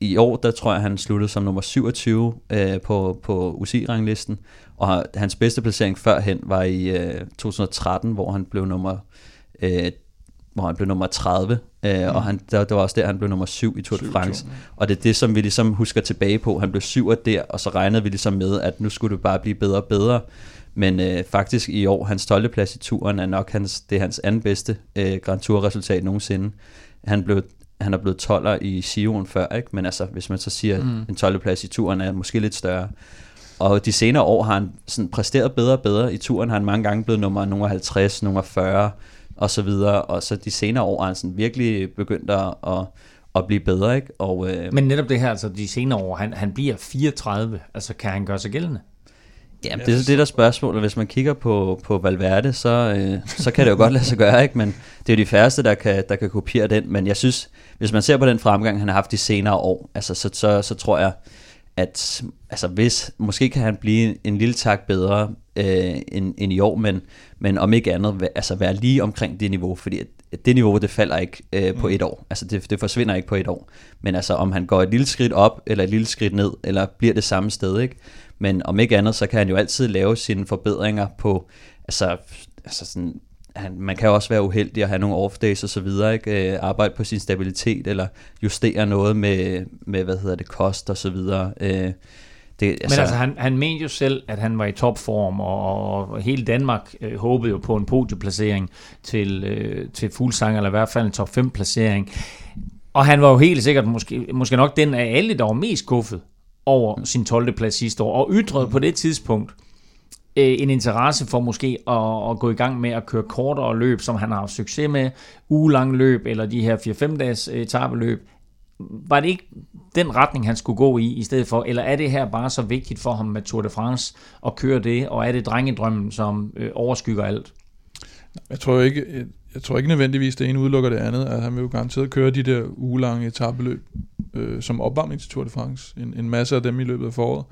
i år, der tror jeg, han sluttede som nummer 27 øh, på, på UCI-ranglisten. Og hans bedste placering førhen var i øh, 2013, hvor han blev nummer øh, hvor han blev nummer 30, øh, mm. og han, der, der var også der, han blev nummer 7 i Tour de 27, France. Og det er det, som vi ligesom husker tilbage på. Han blev 7 der, og så regnede vi ligesom med, at nu skulle det bare blive bedre og bedre. Men øh, faktisk i år, hans 12. plads i turen er nok hans, det er hans anden bedste øh, Grand Tour-resultat nogensinde. Han blev han er blevet 12'er i Sion før, ikke? men altså, hvis man så siger, at en 12. plads i turen er måske lidt større. Og de senere år har han sådan præsteret bedre og bedre. I turen har han mange gange blevet nummer, nummer 50, nummer 40 og så videre. Og så de senere år har han sådan virkelig begyndt at, at, at blive bedre. Ikke? Og, øh, Men netop det her, altså de senere år, han, han bliver 34, altså kan han gøre sig gældende? Ja, det er det der er spørgsmålet. Hvis man kigger på, på Valverde, så, øh, så kan det jo godt lade sig gøre, ikke? men det er jo de færreste, der kan, der kan kopiere den. Men jeg synes, hvis man ser på den fremgang, han har haft de senere år, altså, så, så, så tror jeg, at altså hvis, måske kan han blive en lille tak bedre øh, end, end i år, men, men om ikke andet, altså være lige omkring det niveau, fordi det niveau, det falder ikke øh, på et år. Altså det, det forsvinder ikke på et år. Men altså om han går et lille skridt op, eller et lille skridt ned, eller bliver det samme sted, ikke? Men om ikke andet, så kan han jo altid lave sine forbedringer på, altså, altså sådan, han, man kan også være uheldig at have nogle off days og så videre, ikke? Øh, arbejde på sin stabilitet, eller justere noget med, med hvad hedder det, kost og så videre. Øh, det, Altså, Men altså, han, han mente jo selv, at han var i topform, og, og hele Danmark øh, håbede jo på en podieplacering til, øh, til Fuglsang, eller i hvert fald en top 5 placering. Og han var jo helt sikkert måske, måske nok den af alle, der var mest skuffet over sin 12. plads sidste år, og ytrede på det tidspunkt øh, en interesse for måske at, at gå i gang med at køre kortere løb, som han har haft succes med, ugelang løb, eller de her 4-5 dages øh, etabeløb. Var det ikke den retning, han skulle gå i, i stedet for, eller er det her bare så vigtigt for ham med Tour de France at køre det, og er det drengedrømmen, som øh, overskygger alt? Jeg tror ikke, øh, jeg, tror ikke nødvendigvis, det ene udelukker det andet. Altså, han vil jo garanteret køre de der ugelange etabeløb øh, som opvarmning til Tour de France. En, en masse af dem i løbet af foråret.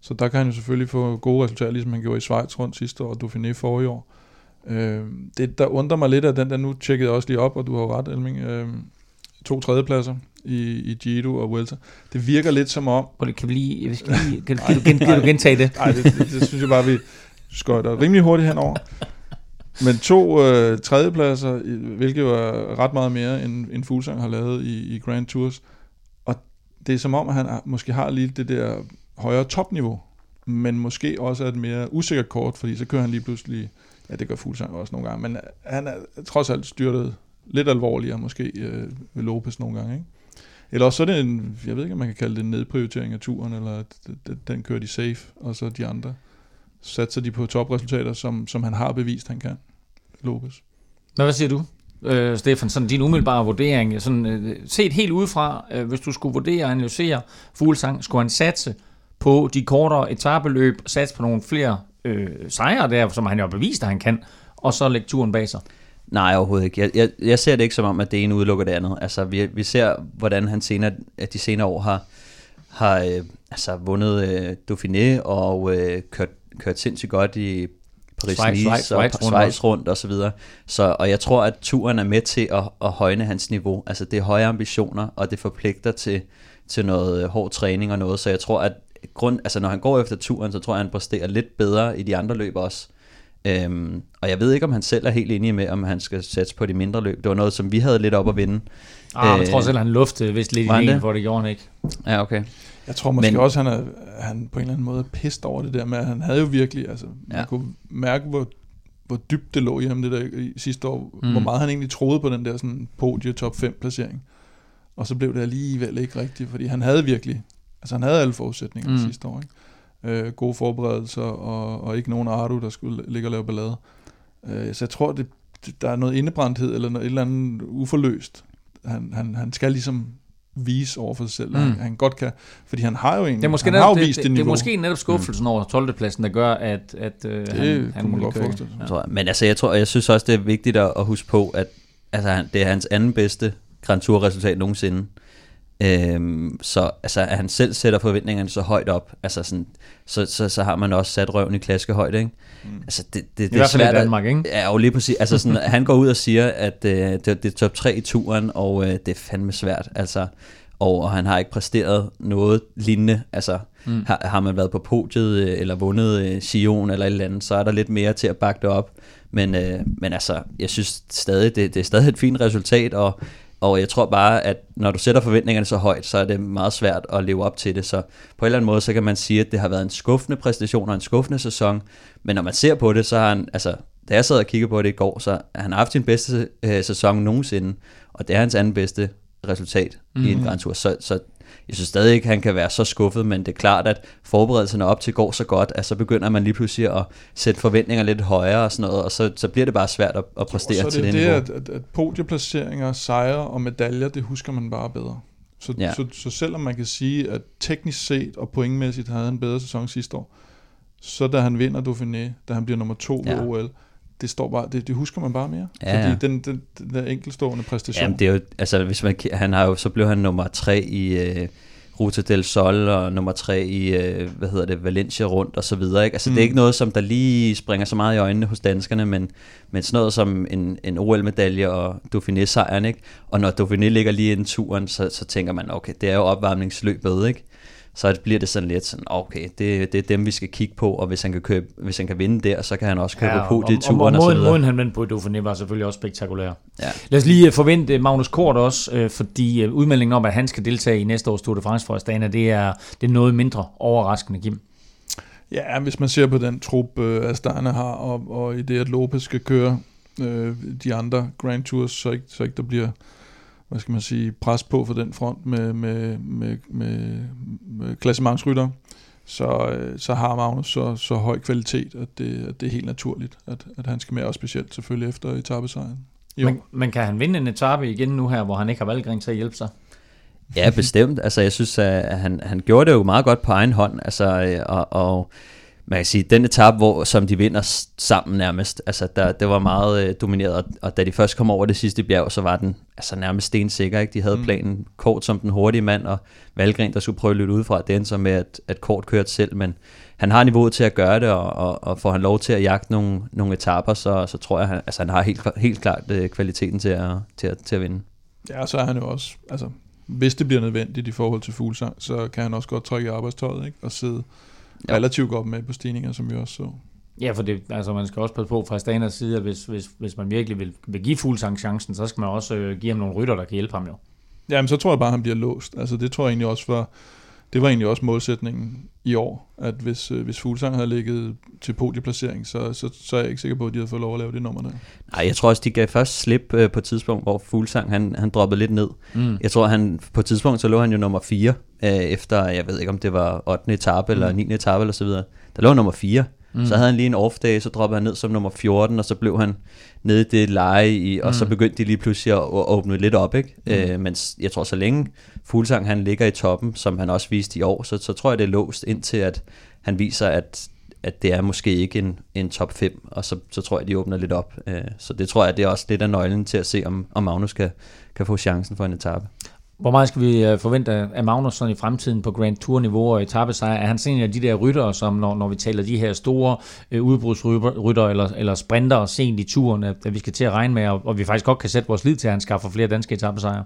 Så der kan han jo selvfølgelig få gode resultater, ligesom han gjorde i Schweiz rundt sidste år, og Dauphiné forrige år. Øh, det, der undrer mig lidt, at den der nu tjekkede også lige op, og du har jo ret, Elming. Øh, to tredjepladser i, i Giro og Vuelta. Det virker lidt som om... Kan vi lige, lige kan, kan, du, gen, kan du gentage det? Nej, det, det, det, synes jeg bare, vi skøjter rimelig hurtigt henover. Men to øh, tredjepladser, hvilket var er ret meget mere, end, end Fuglsang har lavet i, i Grand Tours. Og det er som om, at han er, måske har lige det der højere topniveau, men måske også er et mere usikkert kort, fordi så kører han lige pludselig, ja det gør Fuglsang også nogle gange, men han er trods alt styrtet lidt alvorligere måske øh, ved Lopez nogle gange, ikke? Eller også så er det en, jeg ved ikke, om man kan kalde det en nedprioritering af turen, eller at den kører de safe, og så de andre satser de på topresultater, som, som han har bevist, han kan. Lopez. Nå, hvad siger du, øh, Stefan? Sådan din umiddelbare vurdering, sådan, øh, set helt udefra, øh, hvis du skulle vurdere og analysere Fuglsang, skulle han satse på de kortere etabeløb, satse på nogle flere øh, sejre der, som han jo har bevist, at han kan, og så lægge turen bag sig? Nej, overhovedet ikke. Jeg, jeg, jeg ser det ikke som om, at det ene udelukker det andet. Altså, vi, vi ser, hvordan han senere, at de senere år har, har øh, altså, vundet øh, Dauphiné og øh, kørt, kørt sindssygt godt i Schweiz- Paris-Nice Schweiz- og Schweiz rundt og så videre. Så, og jeg tror, at turen er med til at, at højne hans niveau. Altså, det er høje ambitioner, og det forpligter til, til noget øh, hård træning og noget. Så jeg tror, at grund, altså, når han går efter turen, så tror jeg, at han præsterer lidt bedre i de andre løb også. Øhm, og jeg ved ikke, om han selv er helt enig med, om han skal satse på de mindre løb. Det var noget, som vi havde lidt op at vinde. Ah, men Øh, jeg tror selv, han luftede vist lidt i det? for det gjorde han ikke. Ja, okay. Jeg tror måske Men- også, han er han på en eller anden måde pist over det der med, at han havde jo virkelig, altså, man Ja. kunne mærke, hvor, hvor dybt det lå i ham det der i sidste år, Mm. hvor meget han egentlig troede på den der sådan podie top 5 placering. Og så blev det alligevel ikke rigtigt, fordi han havde virkelig, altså han havde alle forudsætninger Mm. sidste år, ikke? Øh, gode forberedelser, og, og ikke nogen Ardu, der skulle ligge og lave ballade. Øh, så jeg tror, det, der er noget indebrændthed, eller noget, et eller andet uforløst. Han, han, han skal ligesom vise over for sig selv, Mm. mm. han, han godt kan, fordi han har jo egentlig, Det er måske, han har netop, jo det, vist det, det, det, det er måske netop skuffelsen over 12. pladsen, der gør, at, at øh, Det han, han kunne må godt køre. forestille sig. Ja. Tror jeg. Men altså, jeg tror, jeg synes også, det er vigtigt at, at huske på, at altså, det er hans anden bedste Grand Tour resultat nogensinde. Øhm, så altså, at han selv sætter forventningerne så højt op, altså sådan, så, så, så har man også sat røven i klaskehøjde, ikke? Mm. Altså, det, det, det I er hvert fald i svært at- Danmark, ikke? Ja, jo lige præcis. Altså sådan, han går ud og siger, at øh, det, det er top 3 i turen, og øh, det er fandme svært. Altså, og, og han har ikke præsteret noget lignende. Altså, mm. har, har man været på podiet, øh, eller vundet øh, Sion eller et eller andet, så er der lidt mere til at bakke det op. Men, øh, men altså, jeg synes stadig, det, det er stadig et fint resultat, og, og jeg tror bare, at når du sætter forventningerne så højt, så er det meget svært at leve op til det. Så på en eller anden måde, så kan man sige, at det har været en skuffende præstation og en skuffende sæson. Men når man ser på det, så har han, altså, da jeg sad og kiggede på det i går, så har han haft sin bedste øh, sæson nogensinde, og det er hans anden bedste resultat mm. i en Mhm. Grand Tour. Så, så jeg synes stadig ikke, han kan være så skuffet, men det er klart, at forberedelserne op til går så godt, at så begynder man lige pludselig at sætte forventninger lidt højere og sådan noget, og så, så bliver det bare svært at, at præstere så er til det det, det, niveau. at, at, podieplaceringer, sejre og medaljer, det husker man bare bedre. Så, Ja. så, så selvom man kan sige, at teknisk set og pointmæssigt havde han en bedre sæson sidste år, så da han vinder Dauphiné, da han bliver nummer to. Ja. ved OL, det, står bare, det, det husker man bare mere. Ja, fordi ja. Den, den, den der enkeltstående præstation, Jamen, det er jo, altså, hvis man, han har jo, så blev han nummer tre i uh, Ruta del Sol, og nummer tre i, uh, hvad hedder det, Valencia rundt, og så videre, ikke? Altså, mm. det er Mm. ikke noget, som der lige springer så meget i øjnene hos danskerne, men, men sådan noget som en, en OL-medalje og Dauphiné-sejren, ikke? Og når Dauphiné ligger lige inden turen, så, så tænker man, okay, det er jo opvarmningsløbet, ikke? Så bliver det sådan lidt sådan, okay, det, det er dem, vi skal kigge på, og hvis han kan, købe, hvis han kan vinde der, så kan han også købe ja, på og, og, turen, og, og så måden, måden han vandt på Dauphiné var selvfølgelig også spektakulær. Ja. Lad os lige øh, forvente Magnus Kort også, øh, fordi øh, udmeldingen om, at han skal deltage i næste års Tour de France for Astana, det er, det er noget mindre overraskende, Kim. Ja, hvis man ser på den trup, Astana har, og, og i det, at Lopez skal køre øh, de andre Grand Tours, så ikke, så ikke der bliver hvad skal man sige, pres på for den front med, med, med, med, med klassementsrytter, så, øh, så har Magnus så, så høj kvalitet, at det, at det er helt naturligt, at, at han skal med, og specielt selvfølgelig efter etappesejren. Jo. Men, men kan han vinde en etape igen nu her, hvor han ikke har Valgren til at hjælpe sig? Ja, bestemt. Altså, jeg synes, at han, han gjorde det jo meget godt på egen hånd. Altså, øh, og, og, man kan sige, den etape, hvor, som de vinder sammen nærmest, altså der, det var meget øh, domineret, og, og da de først kom over det sidste bjerg, så var den altså nærmest stensikker, ikke? De havde mm. planen kort som den hurtige mand, og Valgren, der skulle prøve at løbe udefra, det endte så med, at, at kort kørte selv, men han har niveauet til at gøre det, og, og, og får han lov til at jagte nogle, nogle etaper, så, så tror jeg, han, altså han har helt, helt klart øh, kvaliteten til at, til, at, til at vinde. Ja, så er han jo også, altså, hvis det bliver nødvendigt i forhold til fuglsang, så kan han også godt trykke i arbejdstøjet, ikke? Og sidde Ja. relativt godt med på stigninger, som vi også så. Ja, for det, altså man skal også passe på fra Staners side, at hvis, hvis, hvis man virkelig vil, vil give Fuglsang chancen, så skal man også øh, give ham nogle rytter, der kan hjælpe ham jo. Jamen, så tror jeg bare, at han bliver låst. Altså, det tror jeg egentlig også var, det var egentlig også målsætningen i år, at hvis, øh, hvis Fuglsang havde ligget til podieplacering, så, så, så er jeg ikke sikker på, at de havde fået lov at lave det nummer der. Nej, jeg tror også, de gav først slip øh, på et tidspunkt, hvor Fuglsang han, han droppede lidt ned. Mm. Jeg tror, han på et tidspunkt, så lå han jo nummer 4, øh, efter, jeg ved ikke, om det var 8. etape eller 9. etape eller så videre. Der lå nummer 4. Mm. Så havde han lige en off day, så droppede han ned som nummer 14, og så blev han nede i det leje, i, og mm. så begyndte de lige pludselig at, at åbne lidt op, ikke? Mm. Øh, men jeg tror, så længe Fuglsang han ligger i toppen, som han også viste i år, så, så tror jeg, det er låst indtil, at han viser, at at det er måske ikke en, en top 5, og så, så tror jeg, de åbner lidt op. Øh, Så det tror jeg, det er også lidt af nøglen til at se, om, om Magnus kan, kan få chancen for en etape. Hvor meget skal vi øh, forvente af Magnus sådan i fremtiden på Grand Tour-niveau og etappesejr? Er han sådan en af de der ryttere, som når, når vi taler de her store øh, udbrudsrytter eller, eller sprinter sent i turen, at, at vi skal til at regne med, og, og vi faktisk godt kan sætte vores lid til, at han skaffer flere danske etappesejre?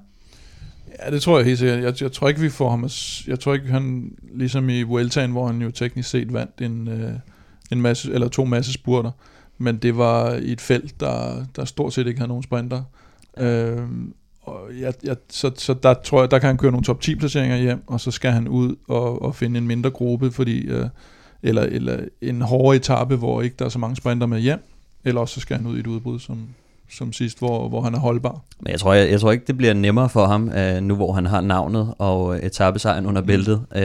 Ja, det tror jeg helt sikkert. Jeg, jeg tror ikke, vi får ham... Jeg tror ikke, han... Ligesom i Vueltaen, hvor han jo teknisk set vandt en, øh, en masse, eller to masse spurter. Men det var i et felt, der, der stort set ikke havde nogen sprinter. Øhm, og jeg, jeg, så, så der tror jeg, der kan han køre nogle top 10 placeringer hjem, og så skal han ud og, og finde en mindre gruppe, fordi, øh, eller, eller en hårdere etape, hvor ikke der er så mange sprinter med hjem, eller også så skal han ud i et udbrud som, som sidst, hvor, hvor han er holdbar. Men jeg tror, jeg, jeg tror ikke, det bliver nemmere for ham, øh, nu hvor han har navnet og etappesejren under bæltet. Øh,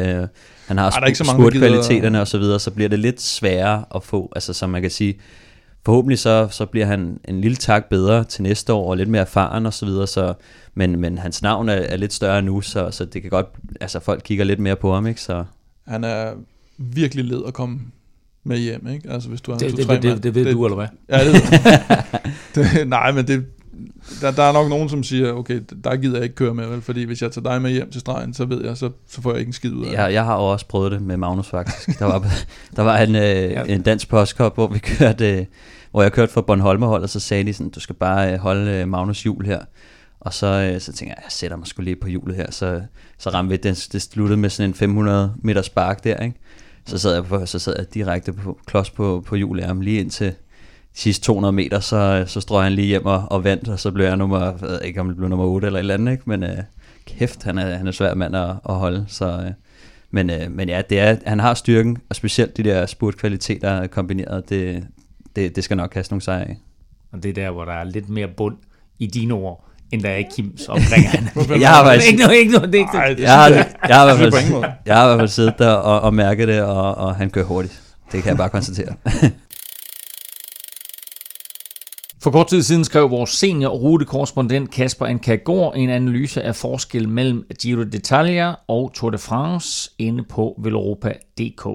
han har gider- spurtkvaliteterne og så videre, så bliver det lidt sværere at få. Altså, som man kan sige, forhåbentlig så, så bliver han en lille tak bedre til næste år, og lidt mere erfaren og så videre, så, men, men hans navn er, er lidt større nu, så, så det kan godt, altså folk kigger lidt mere på ham, ikke? Så, Han er virkelig led at komme med hjem, ikke? Altså hvis du har en Det, det, det, det, det ved du, eller hvad? Ja, det, det, nej, men det, der, der er nok nogen, som siger, okay, der gider jeg ikke køre med, vel? Fordi hvis jeg tager dig med hjem til stregen, så ved jeg, så, så får jeg ikke en skid ud af det. jeg, jeg har også prøvet det med Magnus faktisk. Der var, der var en, øh, en dansk postkop, hvor vi kørte, øh, hvor jeg kørte for Bornholmerhold, og så sagde de sådan, du skal bare øh, holde øh, Magnus hjul her. Og så, øh, så tænkte jeg, jeg sætter mig sgu lige på hjulet her. Så, så ramte vi, det, det sluttede med sådan en 500 meter spark der, ikke? Så sad jeg, på, så sad jeg direkte på, klods på, på hjulet lige indtil sidste 200 meter, så, så strøg han lige hjem og, og vandt, og så blev jeg nummer, jeg ved ikke om det blev nummer 8 eller et eller andet, ikke? men øh, kæft, han er, han er svær mand at, at holde, så, øh, men, øh, men ja, det er, han har styrken, og specielt de der spurtkvaliteter kombineret, det, det, det skal nok kaste nogle sejre af. Og det er der, hvor der er lidt mere bund i dine ord, end der er i Kims omkring han. Jeg har faktisk, ikke noget, ikke noget, det er ikke Nej, det. har, har jeg har i hvert fald siddet der og, og mærket det, og, og han kører hurtigt. Det kan jeg bare konstatere. For kort tid siden skrev vores senior rutekorrespondent Kasper Ankagor en analyse af forskel mellem Giro d'Italia og Tour de France inde på veloropa.dk.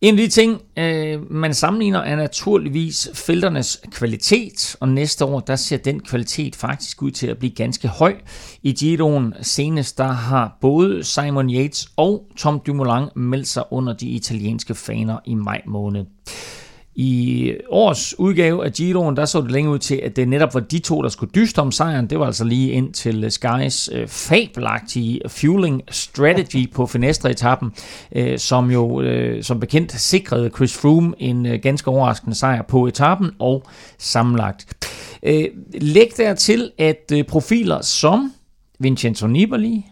En af de ting, øh, man sammenligner, er naturligvis felternes kvalitet, og næste år, der ser den kvalitet faktisk ud til at blive ganske høj. I Giroen senest, der har både Simon Yates og Tom Dumoulin meldt sig under de italienske faner i maj måned. I års udgave af Giroen, der så det længe ud til, at det netop var de to, der skulle dyste om sejren. Det var altså lige ind til øh, Skys øh, fabelagtige fueling strategy på Finestre-etappen, øh, som jo øh, som bekendt sikrede Chris Froome en øh, ganske overraskende sejr på etappen og sammenlagt. Øh, læg dertil, at øh, profiler som Vincenzo Nibali,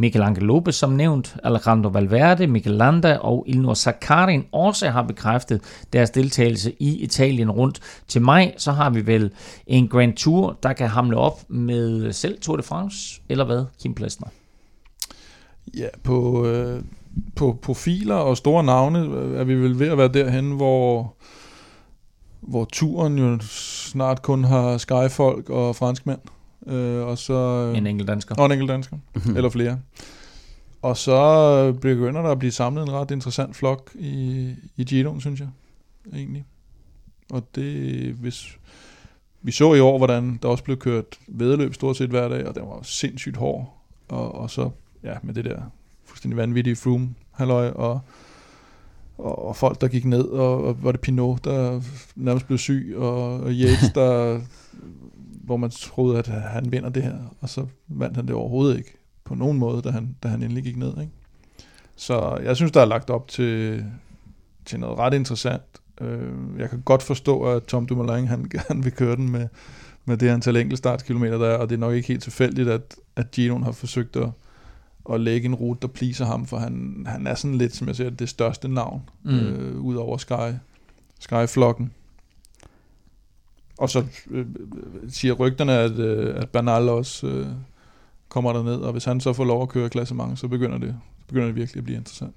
Michael Angel Lopez som nævnt, Alejandro Valverde, Mikel Landa og Ilnur Sakarin også har bekræftet deres deltagelse i Italien rundt til maj. Så har vi vel en Grand Tour, der kan hamle op med selv Tour de France, eller hvad, Kim Plessner? Ja, på, øh, på profiler og store navne øh, er vi vel ved at være derhen, hvor, hvor turen jo snart kun har skyfolk og franskmænd. Øh, og så, øh, En enkelt dansker. og en enkelt dansker, eller flere. Og så begynder der at blive samlet en ret interessant flok i, i Giroen, synes jeg, egentlig. Og det, hvis, vi så i år, hvordan der også blev kørt vedløb stort set hver dag, og den var sindssygt hård. Og, og så, ja, med det der fuldstændig vanvittige Froome, halløj, og, og, og folk, der gik ned, og, og var det Pinot, der nærmest blev syg, og, og Yates, der, hvor man troede, at han vinder det her, og så vandt han det overhovedet ikke på nogen måde, da han, da han endelig gik ned. Ikke? Så jeg synes, der er lagt op til, til noget ret interessant. Øh, Jeg kan godt forstå, at Tom Dumoulin han gerne vil køre den med, med det antal enkeltstartskilometer, der er, og det er nok ikke helt tilfældigt, at, at Giroen har forsøgt at, at lægge en rute, der pleaser ham, for han, han er sådan lidt, som jeg siger, det største navn, mm. øh, ud over Sky, Sky-flokken. Og så øh, siger rygterne, at, øh, at Bernal også øh, kommer der ned, og hvis han så får lov at køre klassement, så begynder det, så begynder det virkelig at blive interessant.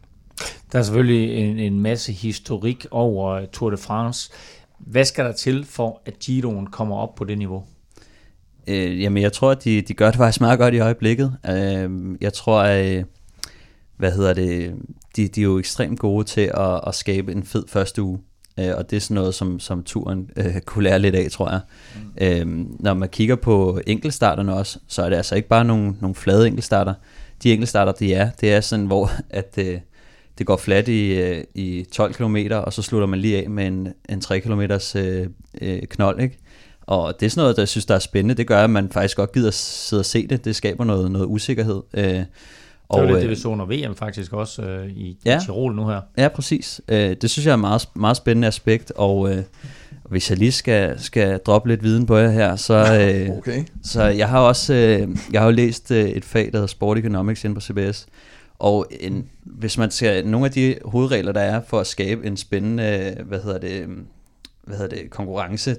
Der er selvfølgelig en, en masse historik over Tour de France. Hvad skal der til for, at Giroen kommer op på det niveau? Øh, jamen, jeg tror, at de, de gør det faktisk meget godt i øjeblikket. Øh, jeg tror, at, øh, hvad hedder det, de, de er jo ekstremt gode til at, at skabe en fed første uge. Øh, og det er sådan noget, som, som turen øh, kunne lære lidt af, tror jeg. Mm. Øh, når man kigger på enkeltstarterne også, så er det altså ikke bare nogle, nogle flade enkeltstarter. De enkeltstarter, de er, det er sådan, hvor at, øh, det går fladt i, øh, i 12 km, og så slutter man lige af med en, en 3 km øh, øh, knold, ikke? Og det er sådan noget, der jeg synes, der er spændende. Det gør, at man faktisk godt gider sidde og se det. Det skaber noget, noget usikkerhed. Øh, Det var lidt øh, det, vi så under VM faktisk også øh, i, Ja. i Tirol nu her. Ja, præcis. Øh, det synes jeg er et meget, meget spændende aspekt, og øh, hvis jeg lige skal, skal droppe lidt viden på jer her, så, øh, Okay. så jeg har også øh, jeg har jo læst øh, et fag, der hedder Sport Economics inde på CBS, og en, hvis man ser nogle af de hovedregler, der er for at skabe en spændende, hvad hedder det, øh, hvad hedder det, konkurrence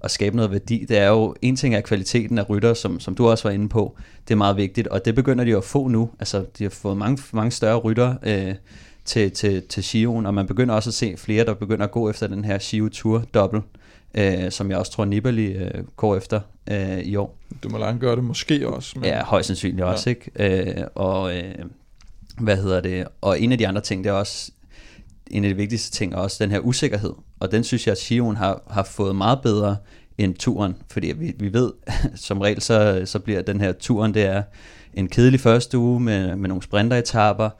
og skabe noget værdi, det er jo, en ting er kvaliteten af rytter, som, som du også var inde på, det er meget vigtigt, og det begynder de at få nu, altså de har fået mange, mange større rytter øh, til, til, til Shioen, og man begynder også at se flere, der begynder at gå efter den her Shio Tour dobbelt, øh, som jeg også tror Nibali øh, går efter øh, i år. Du må langt gøre det måske også. Men, Ja, højst sandsynligt også, ikke? Øh, og øh, hvad hedder det? Og en af de andre ting, det er også, en af de vigtigste ting er også den her usikkerhed. Og den synes jeg, at Sion har, har fået meget bedre end turen. Fordi vi, vi ved, som regel, så, så bliver den her turen, det er en kedelig første uge med, med nogle sprinteretapper,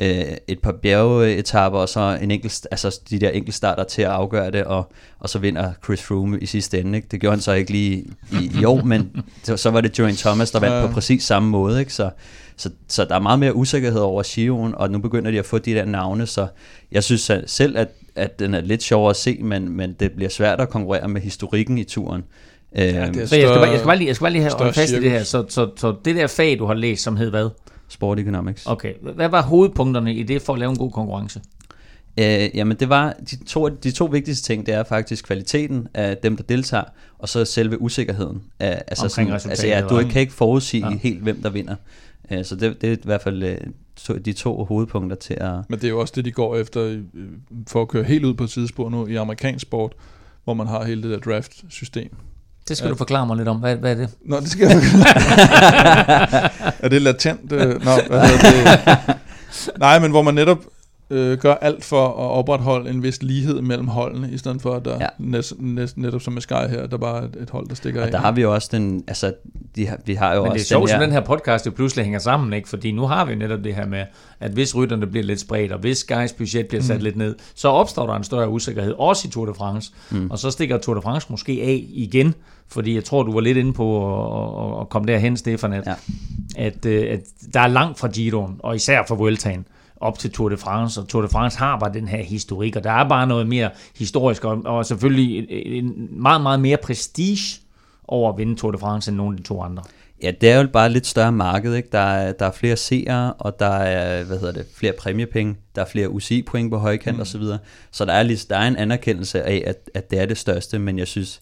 øh, et par bjergeetapper, og så en enkelt, altså de der enkeltstarter til at afgøre det, og, og så vinder Chris Froome i sidste ende. Ikke? Det gjorde han så ikke lige i, i år, men så, så var det Geraint Thomas, der vandt på præcis samme måde. Ikke? Så, så, så der er meget mere usikkerhed over Giroen, og nu begynder de at få de der navne, så jeg synes selv, at, at den er lidt sjovere at se, men, men det bliver svært at konkurrere med historikken i turen. Ja, det er Så jeg skal, bare, jeg skal bare lige, jeg skal bare lige have større fast i det her. Så, så, så det der fag, du har læst, som hed hvad? Sport Economics. Okay, hvad var hovedpunkterne i det for at lave en god konkurrence? Øh, jamen det var de to, de to vigtigste ting, det er faktisk kvaliteten af dem, der deltager, og så selve usikkerheden. Af, altså, Omkring altså resultatet, ja, du kan ikke forudsige ja. helt, hvem der vinder. Øh, så det, det er i hvert fald øh, de to hovedpunkter til at... Men det er jo også det, de går efter øh, for at køre helt ud på et sidespor nu i amerikansk sport, hvor man har hele det der draft-system. Det skal Ja. du forklare mig lidt om. Hvad, hvad er det? Nå, det skal jeg Er det latent? øh, Nå, hvad hedder det? Nej, men hvor man netop øh, gør alt for at opretholde en vis lighed mellem holdene, i stedet for at der ja. Ja. næs, næs, netop som med Sky her, der bare er et, hold, der stikker Og af. der har vi jo også den... Altså, de har, vi har jo Men også det er sjovt, den som den her podcast jo pludselig hænger sammen, ikke? Fordi nu har vi netop det her med, at hvis rytterne bliver lidt spredt, og hvis Skys budget bliver sat mm. lidt ned, så opstår der en større usikkerhed, også i Tour de France. Mm. Og så stikker Tour de France måske af igen, fordi jeg tror, du var lidt inde på at, at- at komme derhen, Stefan, at, ja. Ja. at, øh, at der er langt fra Giroen, og især fra Vueltaen, op til Tour de France, og Tour de France har bare den her historik, og der er bare noget mere historisk, og, og selvfølgelig en, meget, meget mere prestige over at vinde Tour de France end nogle af de to andre. Ja, det er jo bare et lidt større marked, ikke? Der er, der er flere seere, og der er, hvad hedder det, flere præmiepenge, der er flere UCI-point på højkant mm. og så videre. Så der er, lige, der er en anerkendelse af, at, at det er det største, men jeg synes,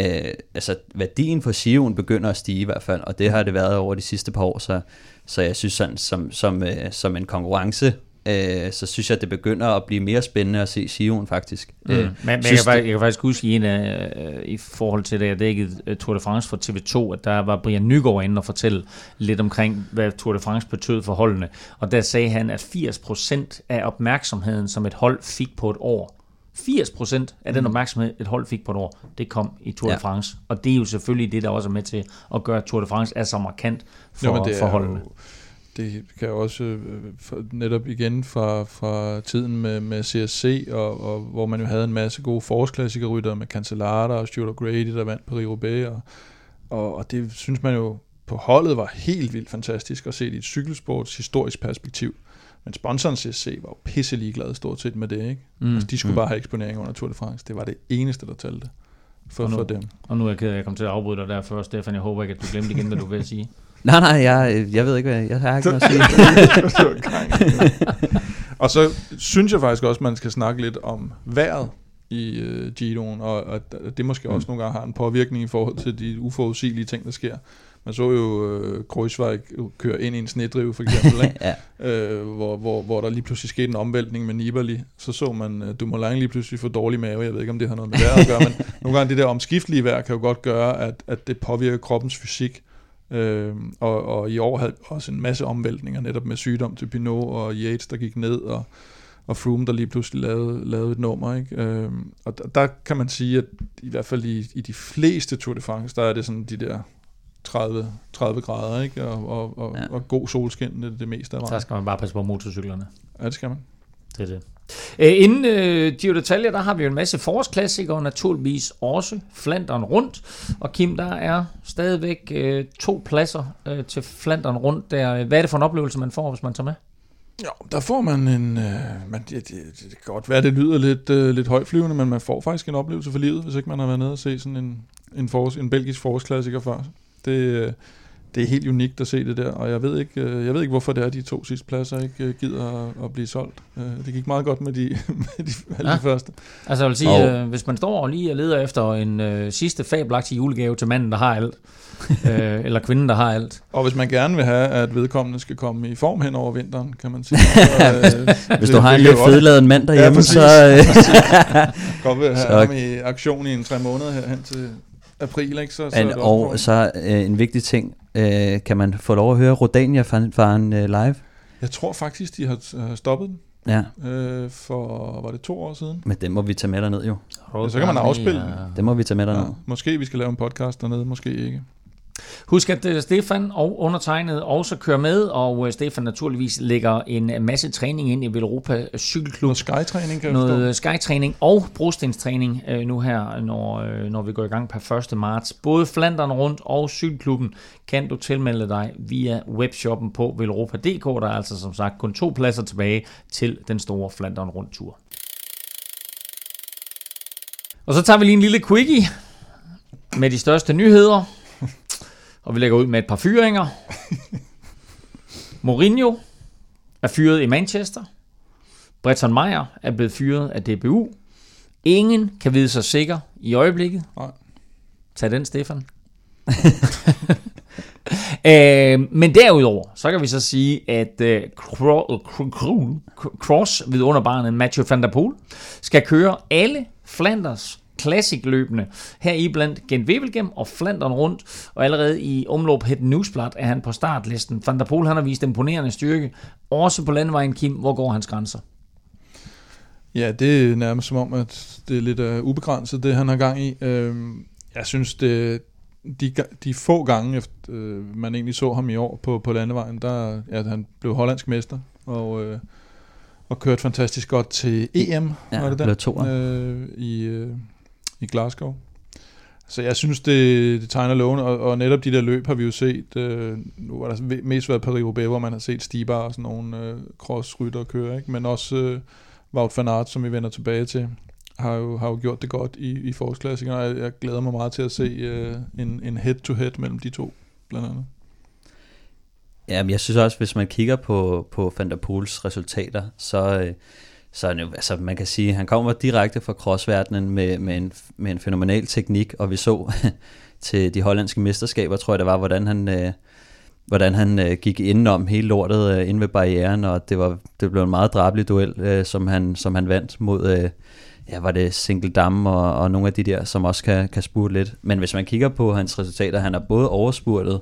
øh, altså værdien for Sion begynder at stige i hvert fald, og det har det været over de sidste par år, så, så jeg synes sådan, som, som, øh, som en konkurrence, øh, så synes jeg, at det begynder at blive mere spændende at se Sion faktisk. Mm. Øh, Men, men jeg, synes kan faktisk, jeg kan faktisk huske i en af, øh, i forhold til det, jeg dækkede øh, Tour de France for TV2, at der var Brian Nygaard inde og fortælle lidt omkring, hvad Tour de France betød for holdene. Og der sagde han, at 80% af opmærksomheden, som et hold fik på et år, 80% af den opmærksomhed, et hold fik på et år, det kom i Tour de Ja. France. Og det er jo selvfølgelig det, der også er med til at gøre, at Tour de France er så markant for, Jo, det for holdene. jo, det kan jo også øh, netop igen fra, fra tiden med, med CSC, og, og, hvor man jo havde en masse gode forårsklassikerrytter med Cancellara og Stuart O'Grady, der vandt Paris-Roubaix, og, og, og det synes man jo på holdet var helt vildt fantastisk at se det i et cykelsports historisk perspektiv. Men sponsoren CSC var jo pisse ligeglade stort set med det, ikke? Mm. Altså, de skulle Mm. mm. bare have eksponering under Tour de France. Det var det eneste, der talte for, Og nu- for dem. Og nu er jeg ked af, at jeg kom til at afbryde dig der først, Stefan. Jeg håber ikke, at du glemte igen, hvad du vil sige. Nej, nej, jeg, jeg ved ikke, hvad jeg, jeg har ikke noget at sige. og så synes jeg faktisk også, at man skal snakke lidt om vejret i øh, Giroen, og at det måske også nogle gange har en påvirkning i forhold til de uforudsigelige ting, der sker. Man så jo øh, Kreuzweig køre ind i en snedrive, for eksempel, ikke? ja. øh, hvor, hvor, hvor der lige pludselig skete en omvæltning med Nibali. Så så man øh, Dumoulin lige pludselig få dårlig mave. Jeg ved ikke, om det har noget med vejret at gøre, men nogle gange det der omskiftelige vejr kan jo godt gøre, at, at det påvirker kroppens fysik. Øh, og, og i år havde også en masse omvæltninger, netop med sygdom til Pinot og Yates, der gik ned, og, og Froome, der lige pludselig lavede, lavede et nummer. Ikke? Øh, og der, der kan man sige, at i hvert fald i, i de fleste Tour de France, der er det sådan de der 30, 30 grader, ikke? Og, og, og, Ja. og god solskin, det det meste af Der vejen. skal man bare passe på motorcyklerne. Ja, det skal man. Det er det. Æ, inden øh, Giro d'Italia, der har vi jo en masse forårsklassikere, naturligvis også Flandern rundt. Og Kim, der er stadigvæk øh, to pladser øh, til Flandern rundt. Der, hvad er det for en oplevelse, man får, hvis man tager med? Ja, der får man en... Øh, man, det, det, det, kan godt være, det lyder lidt, øh, lidt højflyvende, men man får faktisk en oplevelse for livet, hvis ikke man har været nede og se sådan en, en, forårs, en belgisk forårsklassiker før. Det, det er helt unikt at se det der, og jeg ved ikke, øh, jeg ved ikke hvorfor det er, de to sidste pladser ikke øh, gider at, at blive solgt. Øh, det gik meget godt med de, med de, alle Ja. de første. Altså jeg vil sige, Og- øh, hvis man står og lige og leder efter en øh, sidste fabelagtig julegave til manden, der har alt, øh, eller kvinden, der har alt. Og hvis man gerne vil have, at vedkommende skal komme i form hen over vinteren, kan man sige. Så, øh, Hvis du har en lidt fedladet mand derhjemme, præcis. så... Øh, godt vil have Så- ham i aktion i en tre måneder her hen til april, ikke? Så, så en, og så øh, en vigtig ting. Øh, kan man få lov at høre Rodania fra en øh, live? Jeg tror faktisk, de har har stoppet den Ja, øh, for, var det to år siden? men det må vi tage med derned jo. Ja, så kan man afspille den. Det må vi tage med Ja. derned. Måske vi skal lave en podcast dernede, måske ikke. Husk, at øh, Stefan og undertegnet også kører med, og øh, Stefan naturligvis lægger en masse træning ind i Velropa Cykelklub. Noget skytræning, kan noget skytræning og brostenstræning øh, nu her, når, når vi går i gang per 1. marts. Både Flandern rundt og cykelklubben kan du tilmelde dig via webshoppen på velropa.dk. Der er altså som sagt kun to pladser tilbage til den store Flandern rundt tur. Og så tager vi lige en lille quickie med de største nyheder. Og vi lægger ud med et par fyringer. Mourinho er fyret i Manchester. Breton Meyer er blevet fyret af DBU. Ingen kan vide sig sikker i øjeblikket. Nej. Tag den, Stefan. øh, men derudover, så kan vi så sige, at øh, Cro- Cross ved underbarnet Mathieu van der Poel skal køre alle Flanders Classic-løbende. Her i blandt Gent Wevelgem og Flandern rundt, og allerede i omløb Het Newsblad er han på startlisten. Van der Poel han har vist imponerende styrke, også på landvejen Kim. Hvor går hans grænser? Ja, det er nærmest som om, at det er lidt uh, ubegrænset, det han har gang i. Øhm, jeg synes, det, de, de få gange, efter øh, man egentlig så ham i år på, på landevejen, der ja, han blev hollandsk mester, og, øh, og kørte fantastisk godt til EM, Ja, var det blev der, øh, i, øh, i Glasgow. Så jeg synes, det, det tegner lovende, og, og netop de der løb har vi jo set, øh, nu har der mest været Paris-Roubaix, hvor man har set Stibar og sådan nogle øh, crossrytter køre, ikke? men også øh, Wout van Aert, som vi vender tilbage til, har jo, har jo gjort det godt i, i forårsklassikerne, og jeg, jeg glæder mig meget til at se øh, en, en head-to-head mellem de to, blandt andet. Ja, men jeg synes også, hvis man kigger på, på Van der Pools resultater, så, øh, så er jo, altså man kan sige, han kommer direkte fra crossverdenen med, med, en, med en fænomenal teknik, og vi så til de hollandske mesterskaber, tror jeg det var, hvordan han, øh, hvordan han øh, gik indenom hele lortet øh, inde ved barrieren, og det, var, det blev en meget drabelig duel, øh, som, han, som han vandt mod, øh, ja, var det Single Dam og, og nogle af de der, som også kan, kan spurte lidt. Men hvis man kigger på hans resultater, han har både overspurtet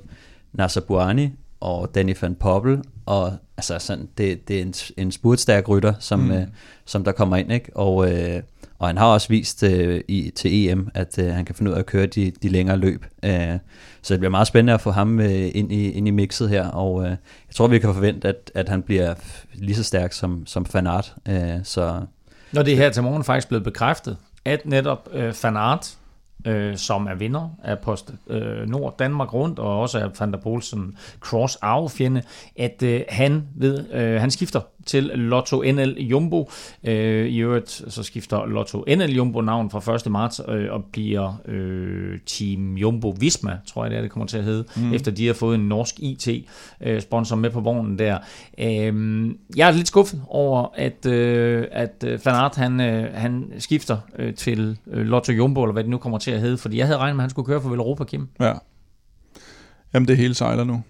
Nasser Buani og Danny van Poppel, og altså sådan, det, det er en, en spurtstærk rytter, som, mm. øh, som der kommer ind, ikke? Og, øh, og han har også vist øh, i, til EM, at øh, han kan finde ud af at køre de, de længere løb. Øh, så det bliver meget spændende at få ham øh, ind, i, ind i mixet her, og øh, jeg tror, vi kan forvente, at, at han bliver lige så stærk som, som Fanart. Øh, så Når det er her til morgen faktisk blevet bekræftet, at netop øh, Van Aert, øh, som er vinder af Post øh, Nord Danmark rundt, og også af Van der Poulsen Cross Arvefjende, at øh, han, ved, øh, han skifter til Lotto NL Jumbo. Øh, I øvrigt så skifter Lotto NL Jumbo navn fra 1. marts øh, og bliver øh, Team Jumbo Visma, tror jeg det er, det kommer til at hedde, mm. efter de har fået en norsk IT-sponsor med på vognen der. Øh, jeg er lidt skuffet over, at, øh, at øh, Van Aert, han, øh, han skifter øh, til øh, Lotto Jumbo, eller hvad det nu kommer til at hedde, fordi jeg havde regnet med, at han skulle køre for Velropa, Kim. Ja. Jamen, det hele sejler nu.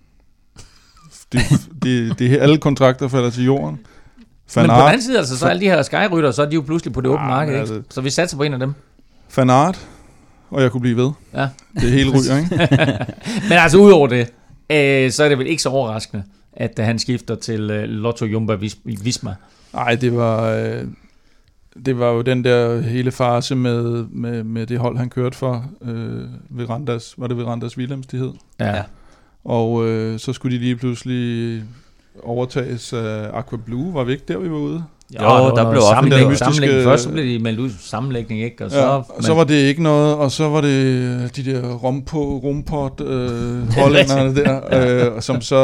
Det, det, det, alle kontrakter falder til jorden. Men Van på den anden side, altså, så alle de her Sky-rytter, så er de jo pludselig på det åbne Ah, marked, men ikke? altså- Så vi satser på en af dem. Van Aert, og jeg kunne blive ved. Ja. Det hele ryger, ikke? Men altså, udover det, øh, så er det vel ikke så overraskende, at øh, han skifter til øh, Lotto Jumbo Vis- Visma. Nej, det var... Øh, det var jo den der hele fase med, med, med det hold, han kørte for øh, ved Randas, var det ved Randas Willems, de hed? Ja. Og øh, så skulle de lige pludselig overtages af Aqua Blue, var vi ikke der, vi var ude? Jo, der blev sammenlægning, offentliggjort- sammenlægning. mystiske- Først så blev de meldt ud sammenlægning, ikke? Og så, ja, og så var det ikke noget, og så var det de der rompo, rumpot øh, hollænderne der, øh, som så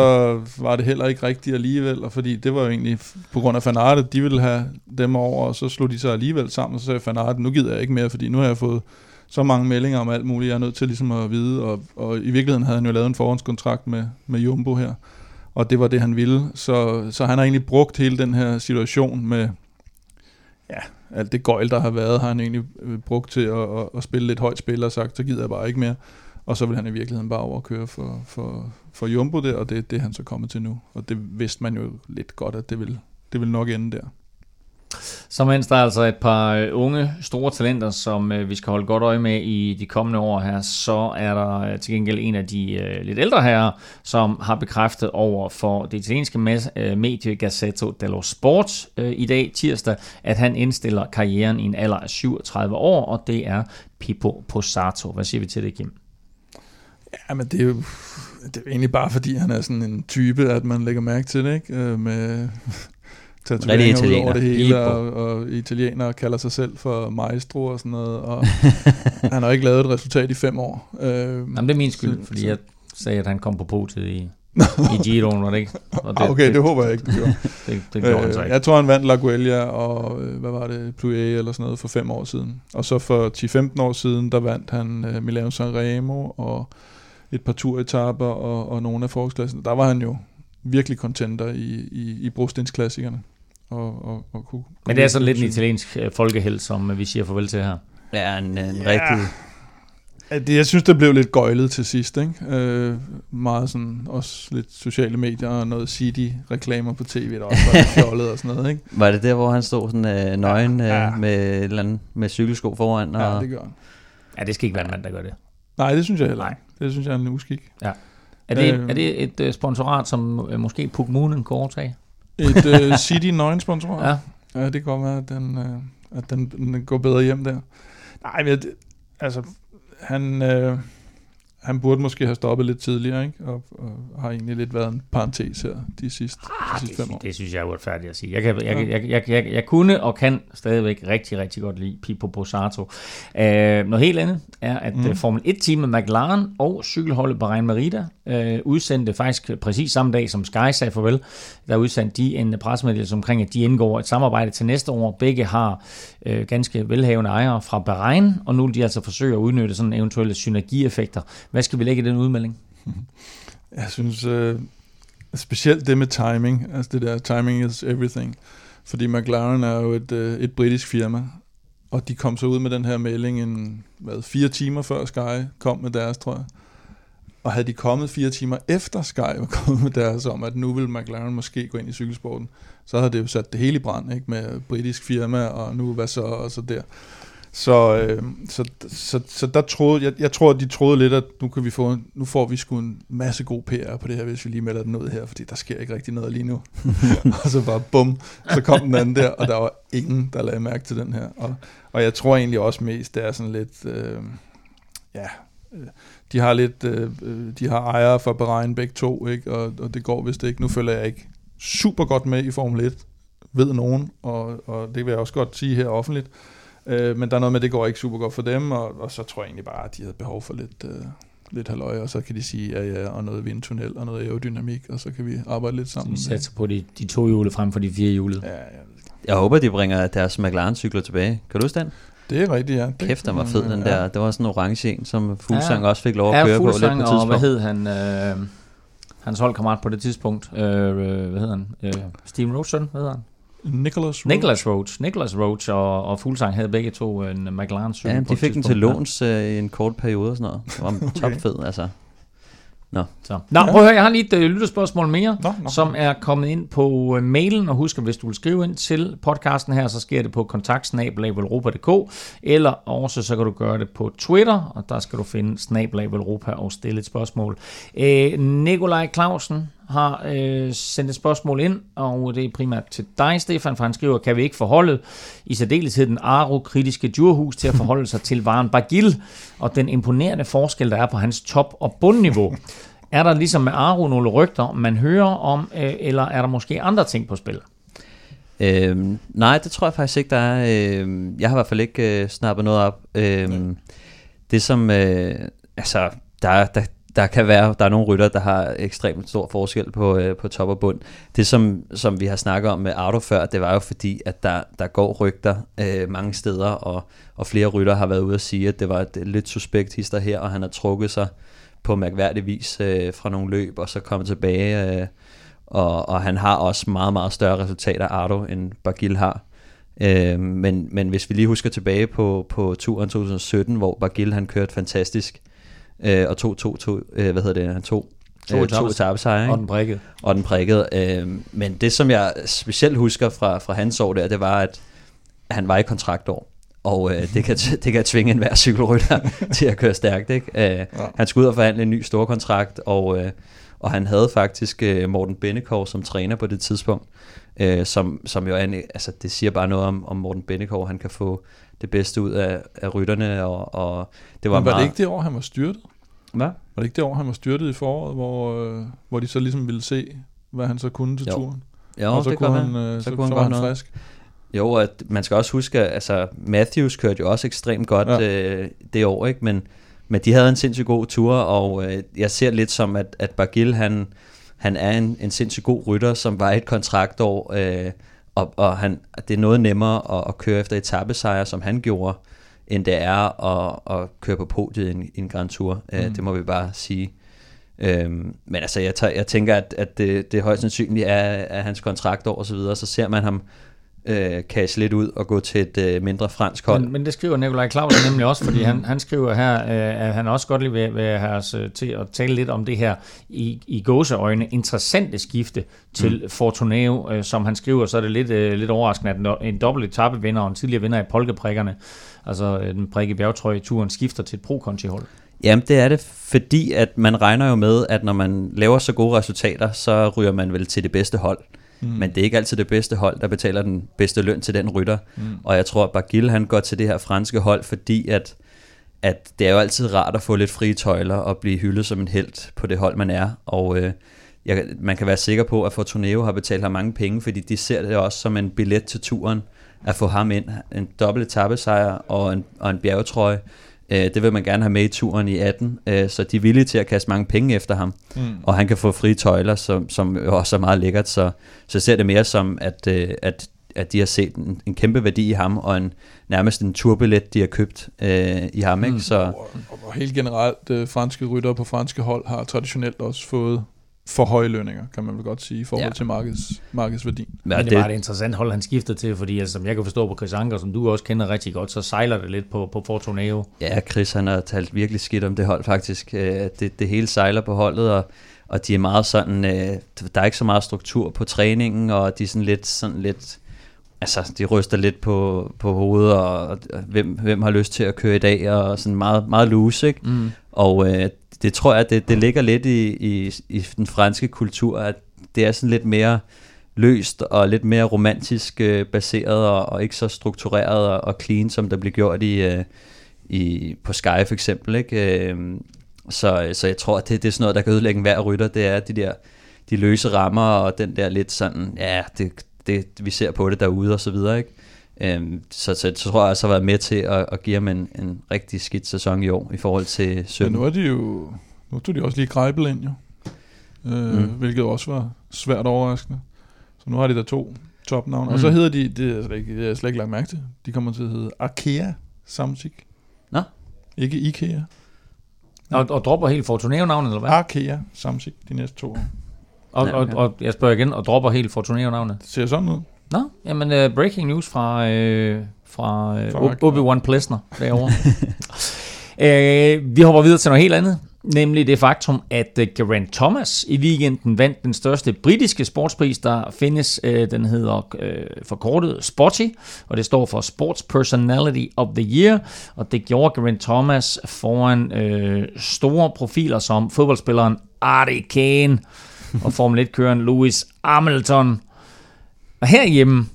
var det heller ikke rigtigt alligevel, og fordi det var jo egentlig på grund af Fanarte, de ville have dem over, og så slog de sig alligevel sammen, og så sagde Fanarte, nu gider jeg ikke mere, fordi nu har jeg fået så mange meldinger om alt muligt, jeg er nødt til ligesom at vide, og, og i virkeligheden havde han jo lavet en forhåndskontrakt med, med Jumbo her, og det var det, han ville, så, så han har egentlig brugt hele den her situation med, ja, alt det gøjl, der har været, har han egentlig øh, brugt til at, at, at spille lidt højt spil og sagt, så gider jeg bare ikke mere. Og så vil han i virkeligheden bare overkøre for, for, for Jumbo der, og det, det er han så kommet til nu. Og det vidste man jo lidt godt, at det vil, det vil nok ende der. Så mens der er altså et par øh, unge, store talenter, som øh, vi skal holde godt øje med i de kommende år her, så er der øh, til gengæld en af de lidt ældre herrer, som har bekræftet over for det italienske medie Gazzetto dello Sport i dag, tirsdag, at han indstiller karrieren i en alder af 37 år, og det er Pippo Posato. Hvad siger vi til det, Kim? Ja, men det er jo det er egentlig bare fordi, han er sådan en type, at man lægger mærke til det, ikke? Øh, med tatoveringer ud over det hele, og, og italienere kalder sig selv for maestro og sådan noget, og han har ikke lavet et resultat i fem år. Øh, Jamen, det er min skyld, så- fordi så- jeg sagde, at han kom på podiet i, i Giroen, var det ikke? Og Ah, okay, det, håber jeg ikke, du gjorde. det, det gjorde han så Øh, ikke. jeg tror, han vandt La Guelia og, øh, hvad var det, Plouet eller sådan noget for fem år siden. Og så for 10-15 år siden, der vandt han øh, Milano Sanremo og et par turetapper og, og nogle af forårsklassen. Der var han jo virkelig contenter i, i, i brostensklassikerne. Og, og, og kunne, Men det er sådan lidt en italiensk øh, folkeheld, som øh, vi siger farvel til her. Ja, en, en Ja. ja. rigtig... Ja, det, jeg synes, det blev lidt gøjlet til sidst, ikke? Øh, meget sådan, også lidt sociale medier og noget City-reklamer på tv, der også var fjollet og sådan noget, ikke? Var det der, hvor han stod sådan øh, nøgen Ja, ja. øh, med, et eller andet, med cykelsko foran? Og, Ja, det gør han. Ja, det skal ikke være en mand, der gør det. Nej, det synes jeg heller Nej. ikke. Det synes jeg er en uskik. Er det, Øh. er det et øh, sponsorat, som måske Puk Moonen kunne overtage? Et uh, City 9 sponsor. Ja. ja. det kan godt være, at den, uh, at den, den går bedre hjem der. Nej, men det, altså, han, uh, han burde måske have stoppet lidt tidligere, ikke? Og, og har egentlig lidt været en parentes her de sidste, de sidste fem år. Ah, Det, det synes jeg er uretfærdigt at sige. Jeg, kan, jeg, jeg, jeg, jeg, jeg, kunne og kan stadigvæk rigtig, rigtig godt lide Pippo Posato. Øh, noget helt andet er, at Mm. mm. Formel 1-teamet McLaren og cykelholdet Bahrain Merida øh, udsendte faktisk præcis samme dag, som Sky sagde farvel, der udsendte de en pressemeddelelse omkring, at de indgår et samarbejde til næste år. Begge har øh, ganske velhavende ejere fra Bahrain, og nu vil de altså forsøge at udnytte sådan eventuelle synergieffekter. Hvad skal vi lægge i den udmelding? Jeg synes øh, specielt det med timing, altså det der timing is everything. Fordi McLaren er jo et, øh, et britisk firma, og de kom så ud med den her melding en, hvad, fire timer før Sky kom med deres, tror jeg. Og havde de kommet fire timer efter Sky var kommet med deres om, at nu vil McLaren måske gå ind i cykelsporten, så havde det jo sat det hele i brand, ikke? med britisk firma, og nu hvad så, og så der. Så, øh, så, så, så der troede, jeg, jeg tror, at de troede lidt, at nu, kan vi få, nu får vi sgu en masse god PR på det her, hvis vi lige melder den ud her, fordi der sker ikke rigtig noget lige nu. og så bare bum, så kom den anden der, og der var ingen, der lagde mærke til den her. Og, og jeg tror egentlig også mest, det er sådan lidt, øh, ja, øh, de har lidt, øh, øh, de har ejere for beregn begge to, ikke? Og, og det går vist ikke. Nu følger jeg ikke super godt med i Formel 1, ved nogen, og, og det vil jeg også godt sige her offentligt. Øh, men der er noget med, at det går ikke super godt for dem, og, og så tror jeg egentlig bare, at de havde behov for lidt, øh, lidt halløj, og så kan de sige, ja ja, og noget vindtunnel, og noget aerodynamik, og så kan vi arbejde lidt Så sammen. vi satser på de, de to hjule frem for de fire hjule. Ja, ja, Jeg håber, de bringer deres McLaren-cykler tilbage. Kan du huske den? det er rigtigt, ja. Det Kæft, den var fed, den ja. der. Det var sådan en orange en, som Fuglsang Ja. også fik lov at Ja, køre på lidt på Fuglsang, et og hvad tidspunkt. hed han? Øh, hans holdkammerat på det tidspunkt. Øh, øh, hvad hedder han? Øh, Steven Roach, søn, hvad hedder han? Nicholas. Nicholas Roach. Nicholas Roach og, og Fuglsang havde begge to en McLaren cykel Ja, på de fik den til låns øh, i en kort periode og sådan noget. Det var okay. topfed, altså. Så. Nå, prøv at høre, jeg har lige et øh, lytterspørgsmål mere. Nå, nå. som er kommet ind på øh, mailen, og husk, at hvis du vil skrive ind til podcasten her, så sker det på kontaktsnabelagvelropa.dk, eller også så kan du gøre det på Twitter, og der skal du finde snabelagvelropa og stille et spørgsmål. Øh, Nikolaj Clausen har øh, sendt et spørgsmål ind, og det er primært til dig, Stefan, for han skriver, kan vi ikke forholde i særdeleshed den aro-kritiske djurhus til at forholde sig til Varen Bagil, og den imponerende forskel, der er på hans top- og bundniveau. Er der ligesom med Aro nogle rygter, man hører om, øh, eller er der måske andre ting på spil? Øhm, nej, det tror jeg faktisk ikke, der er. Øhm, jeg har i hvert fald ikke øh, snappet noget op. Øhm, det som, øh, altså, der, der, der kan være, der er nogle rytter, der har ekstremt stor forskel på, øh, på top og bund. Det som, som vi har snakket om med Auto før, det var jo fordi, at der, der går rygter øh, mange steder, og, og flere rytter har været ude at sige, at det var et lidt suspekt hister her, og han har trukket sig på mærkværdig vis øh, fra nogle løb, og så kommet tilbage, øh, og, og han har også meget, meget større resultater, Ardo, end Bagil har. Øh, men, men hvis vi lige husker tilbage på, på turen 2017, hvor Bagil han kørte fantastisk, øh, og tog, to, to, øh, hvad hedder det, han tog To øh, to etapesejre, Og den prikkede. og den prikkede. Øh, men det, som jeg specielt husker fra, fra hans år der, det var, at han var i kontraktår. Og øh, det, kan, det kan tvinge enhver cykelrytter til at køre stærkt. Ikke? Øh, ja. Han skulle ud og forhandle en ny storkontrakt, og, øh, og han havde faktisk øh, Morten Bennekov som træner på det tidspunkt, øh, som, som jo er en, altså, det siger bare noget om, om Morten Bennekov. Han kan få det bedste ud af, af rytterne, og, og det var Men var meget... det ikke det år, han var styrtet? Hvad? Var det ikke det år, han var styrtet i foråret, hvor, øh, hvor de så ligesom ville se, hvad han så kunne til Jo. turen? Jo, og så det kunne han, øh, så, så, kunne han så var han noget. frisk. Jo, at man skal også huske, at altså, Matthews kørte jo også ekstremt godt Ja. ja. øh, det år, ikke? Men, men de havde en sindssygt god tur, og øh, jeg ser lidt som, at, at Bagil, han, han er en, en sindssygt god rytter, som var et kontraktår, øh, og, og han, det er noget nemmere at, at køre efter etappesejre, som han gjorde, end det er at, at køre på podiet i en, en Grand Tour. Mm. Øh, det må vi bare sige. Øhm, men altså, jeg, tager, jeg tænker, at, at det, det højst sandsynligt er, er hans kontraktår og så videre, så ser man ham øh, cash lidt ud og gå til et øh, mindre fransk hold. Men, men det skriver Nikolaj Clausen nemlig også, fordi han, han skriver her, øh, at han også godt lige vil, vil have os øh, til at tale lidt om det her i, i gåseøjne interessante skifte til mm. Fortuneo. Øh, som han skriver, så er det lidt, øh, lidt overraskende, at en, dobbelt etappevinder og en tidligere vinder i polkeprikkerne, altså øh, den bjergtrøje i turen, skifter til et pro hold Jamen det er det, fordi at man regner jo med, at når man laver så gode resultater, så ryger man vel til det bedste hold. Mm. Men det er ikke altid det bedste hold, der betaler den bedste løn til den rytter. Mm. Og jeg tror, at Bagil han går til det her franske hold, fordi at, at det er jo altid rart at få lidt frie tøjler og blive hyldet som en held på det hold, man er. Og øh, jeg, man kan være sikker på, at Fortuneo har betalt ham mange penge, fordi de ser det også som en billet til turen, at få ham ind. En dobbelt etappesejr og en, og en bjergetrøje. Øh, det vil man gerne have med i turen i 18, øh, så de er villige til at kaste mange penge efter ham, mm. og han kan få frie tøjler, som, som også er meget lækkert, så, så ser det mere som, at, øh, at, at de har set en, en kæmpe værdi i ham, og en, nærmest en turbillet, de har købt øh, i ham, ikke? Så, Og, og helt generelt, øh, franske rytter på franske hold har traditionelt også fået for høje lønninger, kan man vel godt sige, i forhold Ja. til markeds, markedsværdien. Ja, Men det var et interessant hold, han skiftede til, fordi altså, som jeg kan forstå på Chris Anker, som du også kender rigtig godt, så sejler det lidt på, på Fortuneo. Ja, Chris han har talt virkelig skidt om det hold faktisk. Øh, Det, det hele sejler på holdet, og, og de er meget sådan, øh, der er ikke så meget struktur på træningen, og de er sådan lidt, sådan lidt altså de ryster lidt på, på hovedet, og, og hvem, hvem har lyst til at køre i dag, og sådan meget, meget loose, ikke? Mm. Og øh, det tror jeg, det, det ligger lidt i, i, i den franske kultur, at det er sådan lidt mere løst og lidt mere romantisk øh, baseret og, og ikke så struktureret og, og clean, som der bliver gjort i, øh, i på Sky for eksempel. Ikke? Øh, så, så jeg tror, at det, det er sådan noget, der kan ødelægge hver rytter, det er de der de løse rammer og den der lidt sådan, ja, det, det, vi ser på det derude og så videre, ikke? Øhm, så, så, så tror jeg også, at jeg har været med til at, at give ham en, en rigtig skidt sæson i år i forhold til Men 17. nu er de jo, nu tog de også lige Greibel ind jo, øh, Mm. hvilket også var svært overraskende. Så nu har de der to topnavne. Mm. Og så Mm. hedder de, det er, slet ikke, det er jeg slet ikke lagt mærke til, de kommer til at hedde Arkea Samsic. Nå. Ikke IKEA. Og, og dropper helt Fortuneo-navnet, eller hvad? Arkea Samsic de næste to år. Og, Ja, og, ja. og jeg spørger igen, og dropper helt Fortuneo-navnet? Det ser sådan ud. Nå, jamen uh, breaking news fra, uh, fra Fuck. Obi-Wan Plesner derovre. uh, vi hopper videre til noget helt andet, nemlig det faktum, at uh, Geraint Thomas i weekenden vandt den største britiske sportspris, der findes. Uh, den hedder uh, forkortet Spotty, og det står for Sports Personality of the Year, og det gjorde Geraint Thomas foran uh, store profiler som fodboldspilleren Artie Kane og Formel 1-køren Lewis Hamilton. Og herhjemme,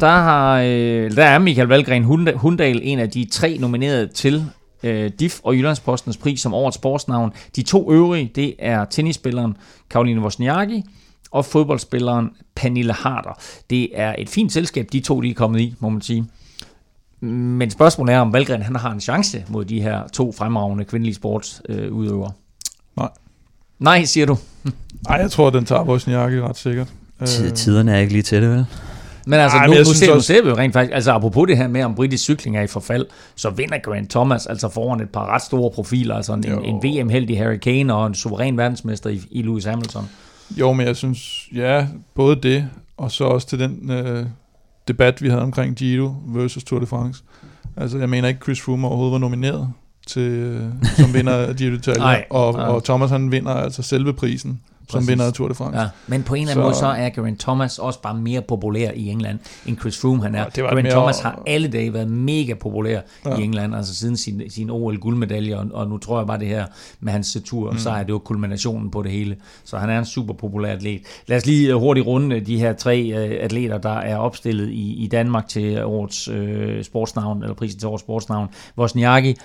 der, har, øh, der er Michael Valgren Hunda- Hundal en af de tre nominerede til øh, DIF og Jyllandspostens pris som årets sportsnavn. De to øvrige, det er tennisspilleren Karoline Wozniacki og fodboldspilleren Pernille Harder. Det er et fint selskab, de to de er kommet i, må man sige. Men spørgsmålet er, om Valgren han har en chance mod de her to fremragende kvindelige sportsudøvere. Nej. Nej, siger du. Ej, jeg tror, den tager Wozniacki ret sikkert. Tid- Tiderne er ikke lige til det, vel? Men altså, Ej, Ej, men nu, nu, ser, nu også- ser vi jo rent faktisk, altså apropos det her med, om britisk cykling er i forfald, så vinder Grant Thomas altså foran et par ret store profiler, altså en, Jo. en VM-heldig Harry Kane og en suveræn verdensmester i, i Lewis Hamilton. Jo, men jeg synes, ja, både det, og så også til den øh, debat, vi havde omkring Giro versus Tour de France. Altså, jeg mener ikke, Chris Froome overhovedet var nomineret til, øh, som vinder af Giro d'Italia, og, og Thomas han vinder altså selve prisen, som Præcis. vinder Tour de France. Ja. Men på en eller anden Så- måde, så er Geraint Thomas også bare mere populær i England, end Chris Froome han er. Ja, var Geraint mere- Thomas har alle dage været mega populær ja. I England, altså siden sin, sin OL-guldmedalje, og, og nu tror jeg bare det her med hans tur, mm. så er det jo kulminationen på det hele. Så han er en super populær atlet. Lad os lige øh, hurtigt runde de her tre øh, atleter, der er opstillet i, i Danmark til årets øh, sportsnavn, eller prisen til årets sportsnavn. Wozniacki,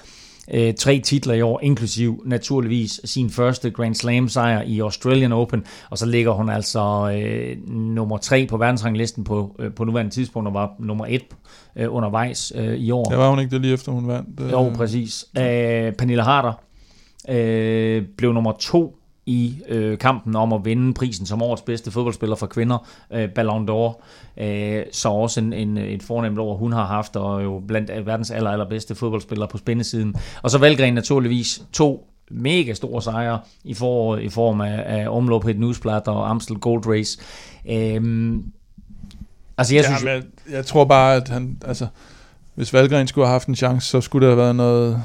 Øh, tre titler i år, inklusiv naturligvis sin første Grand Slam sejr i Australian Open, og så ligger hun altså øh, nummer tre på verdensranglisten på, øh, på nuværende tidspunkt, og var nummer et øh, undervejs øh, i år. Der var hun ikke det lige efter, hun vandt. øh, Jo, præcis. Øh, Pernille Harder øh, blev nummer to i øh, kampen om at vinde prisen som årets bedste fodboldspiller for kvinder, øh, Ballon d'Or. Øh, så også en, en, et fornemt år, hun har haft, og jo blandt verdens aller, allerbedste fodboldspillere på spændesiden. Og så Valgren naturligvis to mega store sejre i foråret i form af, af omløb et Newsblad og Amstel Gold Race. Øh, altså jeg synes... jeg, jeg tror bare, at han, altså, hvis Valgren skulle have haft en chance, så skulle der have været noget...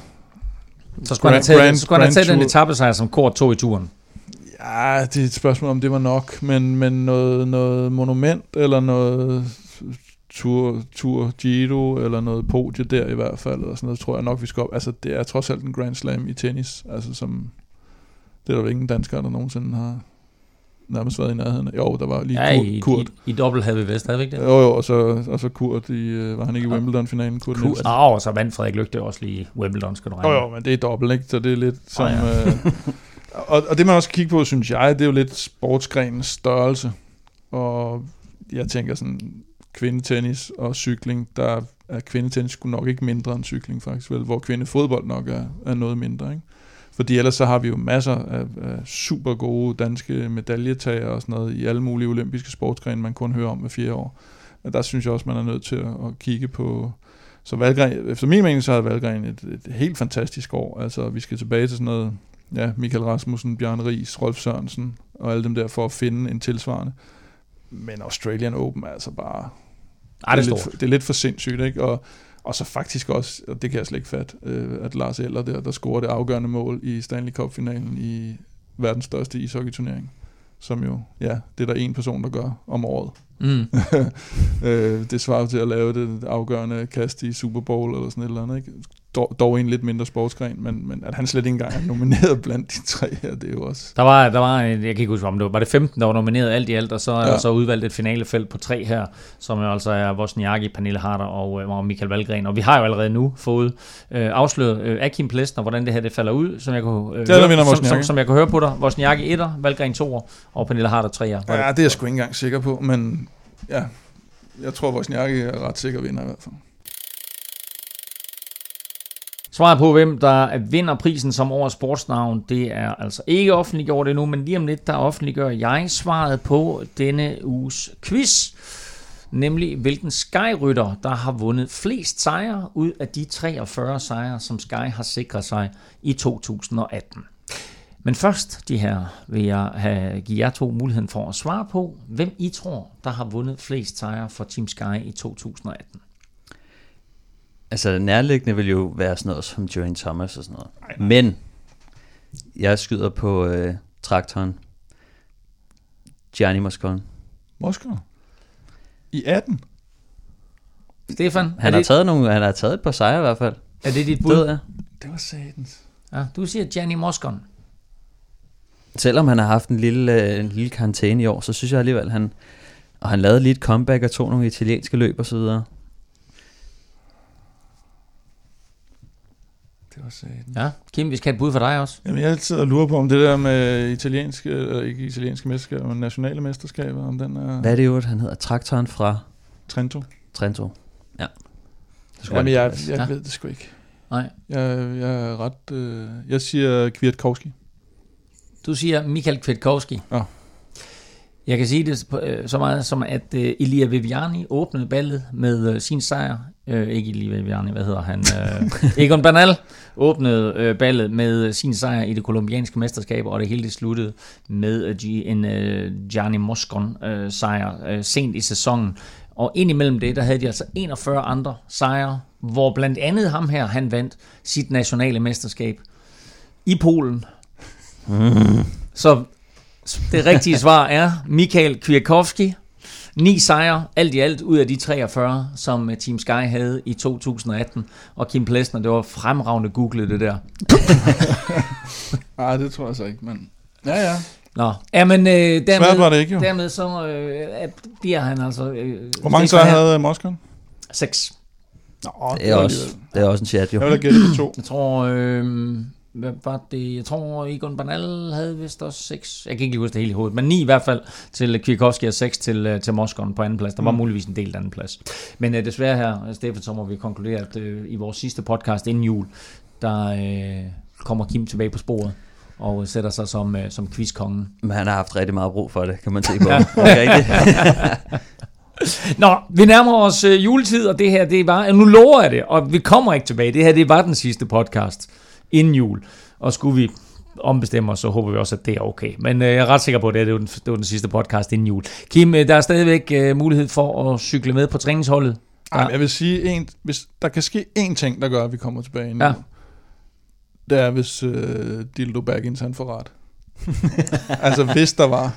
så skulle han Grand- have taget, Grand- så skulle han have taget den etappesejr, som Kort tog i turen. Ja, det er et spørgsmål, om det var nok, men, men noget, noget monument, eller noget Tour, Tour Giro, eller noget podie der i hvert fald, eller sådan noget, tror jeg nok, vi skal op. Altså, det er trods alt en Grand Slam i tennis, altså som, det er der jo ingen danskere, der nogensinde har nærmest været i nærheden. Jo, der var lige Ja, Kurt. i, Kurt. i, i dobbelt havde vi vist, havde vi ikke det? Jo, jo, og så, og så Kurt i, øh, var han ikke i. Wimbledon-finalen, Kurt, Kurt. Ah, og så vandt Frederik Lygte også lige Wimbledon, skal du regne. Jo, jo, men det er dobbelt, ikke? Så det er lidt som... Ah, ja. øh, og, og det man også kan kigge på, synes jeg, det er jo lidt sportsgrenens størrelse. Og jeg tænker sådan, kvindetennis og cykling, der er kvindetennis sgu nok ikke mindre end cykling faktisk, vel? Hvor kvindefodbold nok er, er noget mindre, ikke? Fordi ellers så har vi jo masser af, af super gode danske medaljetager og sådan noget i alle mulige olympiske sportsgrene, man kun hører om hver fire år. Men der synes jeg også, man er nødt til at, at kigge på, så Valgren, efter min mening, så har Valgren et, et helt fantastisk år. Altså, vi skal tilbage til sådan noget ja, Michael Rasmussen, Bjørn Ries, Rolf Sørensen og alle dem der for at finde en tilsvarende. Men Australian Open er altså bare... Ej, det er lidt, for- det er lidt for sindssygt, ikke? Og, og så faktisk også, og det kan jeg slet ikke fatte, øh, at Lars Eller der, der scorer det afgørende mål i Stanley Cup-finalen i verdens største ishockeyturnering. Som jo, ja, det er der en person, der gør om året. Mm. øh, det svarer til at lave det afgørende kast i Super Bowl eller sådan et eller andet, ikke? Dog, dog en lidt mindre sportsgren, men, men at han slet ikke engang er nomineret blandt de tre her, det er jo også... Der var, der var, en- jeg kan ikke huske, om det var, var det 15, der var nomineret alt i alt, og så er ja. Der så udvalgt et finalefelt på tre her, som jo altså er Wozniacki, Pernille Harder og, øh, og Michael Valgren. Og vi har jo allerede nu fået øh, afsløret øh, af Kim Plesner, hvordan det her det falder ud, som jeg kunne, øh, Det er vinder som, som, som, jeg kunne høre på dig. Wozniacki 1'er, Valgren 2'er og Pernille Harder 3'er. Var Ja, det er jeg sgu ikke engang sikker på, men ja, jeg tror, Wozniacki er ret sikker vinder i hvert fald. Svaret på, hvem der vinder prisen som årets sportsnavn, det er altså ikke offentliggjort endnu, men lige om lidt, der offentliggør jeg svaret på denne uges quiz. Nemlig, hvilken Sky-rytter, der har vundet flest sejre ud af de 43 sejre, som Sky har sikret sig i 2018. Men først, de her, vil jeg have, give jer to muligheden for at svare på, hvem I tror, der har vundet flest sejre for Team Sky i 2018. Altså nærliggende vil jo være sådan noget som Joanne Thomas og sådan noget. Men jeg skyder på øh, traktoren. Gianni Moscon. Moskva? I 18? Stefan, Han har det, taget nogle, han har taget et par sejre i hvert fald. er det dit Det bud? ved jeg. Det var satans. Ja, du siger Gianni Moscon. Selvom han har haft en lille, øh, en lille karantæne i år, så synes jeg alligevel, han, og han lavede lige et comeback og tog nogle italienske løb og så videre. Det var satans. Ja, Kim, vi skal have et bud for dig også. Jamen, jeg altid og lurer på, om det der med italienske, eller ikke italienske mesterskaber, men nationale mesterskaber, om den er Hvad er det jo, han hedder? Traktoren fra Trento. Trento. Ja. Det skulle Jamen, jeg, det. jeg Ja. ved det sgu ikke. Nej. Jeg, jeg er ret... Øh, jeg siger Kwiatkowski. Du siger Michael Kwiatkowski. Ja. Jeg kan sige det øh, så meget som, at øh, Elia Viviani åbnede ballet med øh, sin sejr. Øh, ikke Elia Viviani, hvad hedder han? Øh, Egon Bernal åbnede øh, ballet med øh, sin sejr i det kolumbianske mesterskab, og det hele det sluttede med øh, en øh, Gianni Moscon øh, sejr øh, sent i sæsonen. Og indimellem det, der havde de altså 41 andre sejre, hvor blandt andet ham her, han vandt sit nationale mesterskab i Polen. Så det rigtige svar er Michael Kwiatkowski. Ni sejre, alt i alt, ud af de 43, som øh, Team Sky havde i 2018. Og Kim Plesner, det var fremragende googlet det der. Nej, det tror jeg så ikke, men... Ja, ja. Nå, ja, men øh, Svært var dermed, det ikke, jo. dermed så øh, er- bliver han altså... Øh, Hvor mange sejre havde Moskva? Seks. Nå, Det er, også, det er også en chat, jo. Jeg vil da gætte på to. Jeg tror, øh, hvad var det? Jeg tror, Egon Bernal havde vist også seks. Jeg kan ikke lige huske det hele i hovedet, men ni i hvert fald til Kwiatkowski og seks til, øh, til Moskon på anden plads. Der var Mm. muligvis en del anden plads. Men øh, desværre her, Stefan, så må vi konkludere, at øh, i vores sidste podcast inden jul, der øh, kommer Kim tilbage på sporet og sætter sig som, øh, som quizkongen. Men han har haft rigtig meget brug for det, kan man se på. Okay? Nå, vi nærmer os øh, juletid, og det her, det var, nu lover jeg det, og vi kommer ikke tilbage. Det her, det var den sidste podcast inden jul. Og skulle vi ombestemme os, så håber vi også, at det er okay. Men øh, jeg er ret sikker på, at det, det, var den, det var den sidste podcast inden jul. Kim, øh, der er stadigvæk øh, mulighed for at cykle med på træningsholdet. Ej, men jeg vil sige, en, hvis der kan ske én ting, der gør, at vi kommer tilbage nu. Ja. Det er, hvis øh, Dildo Baggins han får ret. altså, hvis der var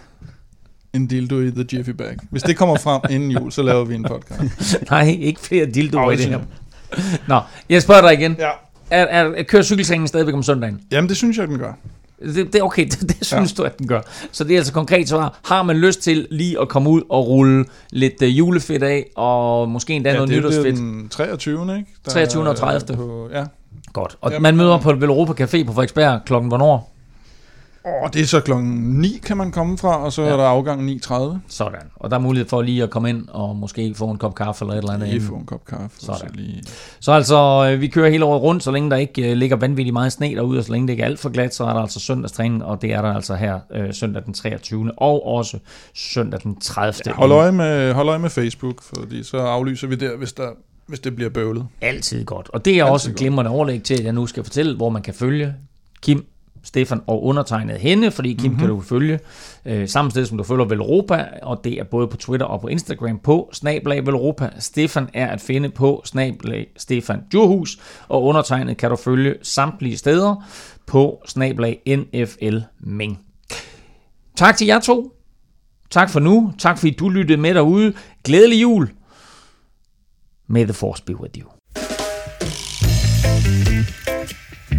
en dildo i The Jiffy Bag. Hvis det kommer frem inden jul, så laver vi en podcast. Nej, ikke flere dildoer i det her. Nå, jeg spørger dig igen. Ja. Er, er, er kører cykeltræningen stadigvæk om søndagen? Jamen, det synes jeg, den gør. Det, det er okay, det, det synes ja. du, at den gør. Så det er altså konkret svar. Har man lyst til lige at komme ud og rulle lidt uh, julefedt af, og måske endda ja, noget det bliver nytårsfedt? den 23. Ikke? Der 23. og er 30.. På, ja. Godt. Og Jamen, man møder øh, på Velropa Café på Frederiksberg klokken hvornår? Og det er så klokken 9, kan man komme fra, og så ja. Er der afgang 9.30. Sådan. Og der er mulighed for lige at komme ind og måske få en kop kaffe eller et eller andet. Lige få en kop kaffe. Sådan. Så lige... Så altså, øh, vi kører hele året rundt, så længe der ikke øh, ligger vanvittigt meget sne derude, og så længe det ikke er alt for glat, så er der altså søndagstræning, og det er der altså her øh, søndag den 23. og også søndag den 30. Ja, hold, øje med, hold øje med Facebook, fordi så aflyser vi der, hvis, der, hvis det bliver bøvlet. Altid godt. Og det er Altid også et glimrende overlæg til, at jeg nu skal fortælle, hvor man kan følge Kim Stefan og undertegnet hende, fordi Kim mm-hmm. kan du følge øh, samme sted, som du følger Velropa, og det er både på Twitter og på Instagram på snablag Velropa. Stefan er at finde på snablag Stefan Djurhus, og undertegnet kan du følge samtlige steder på snablag NFL Ming. Tak til jer to. Tak for nu. Tak fordi du lyttede med derude. Glædelig jul. May the force be with you.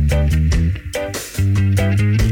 thank you Thank you.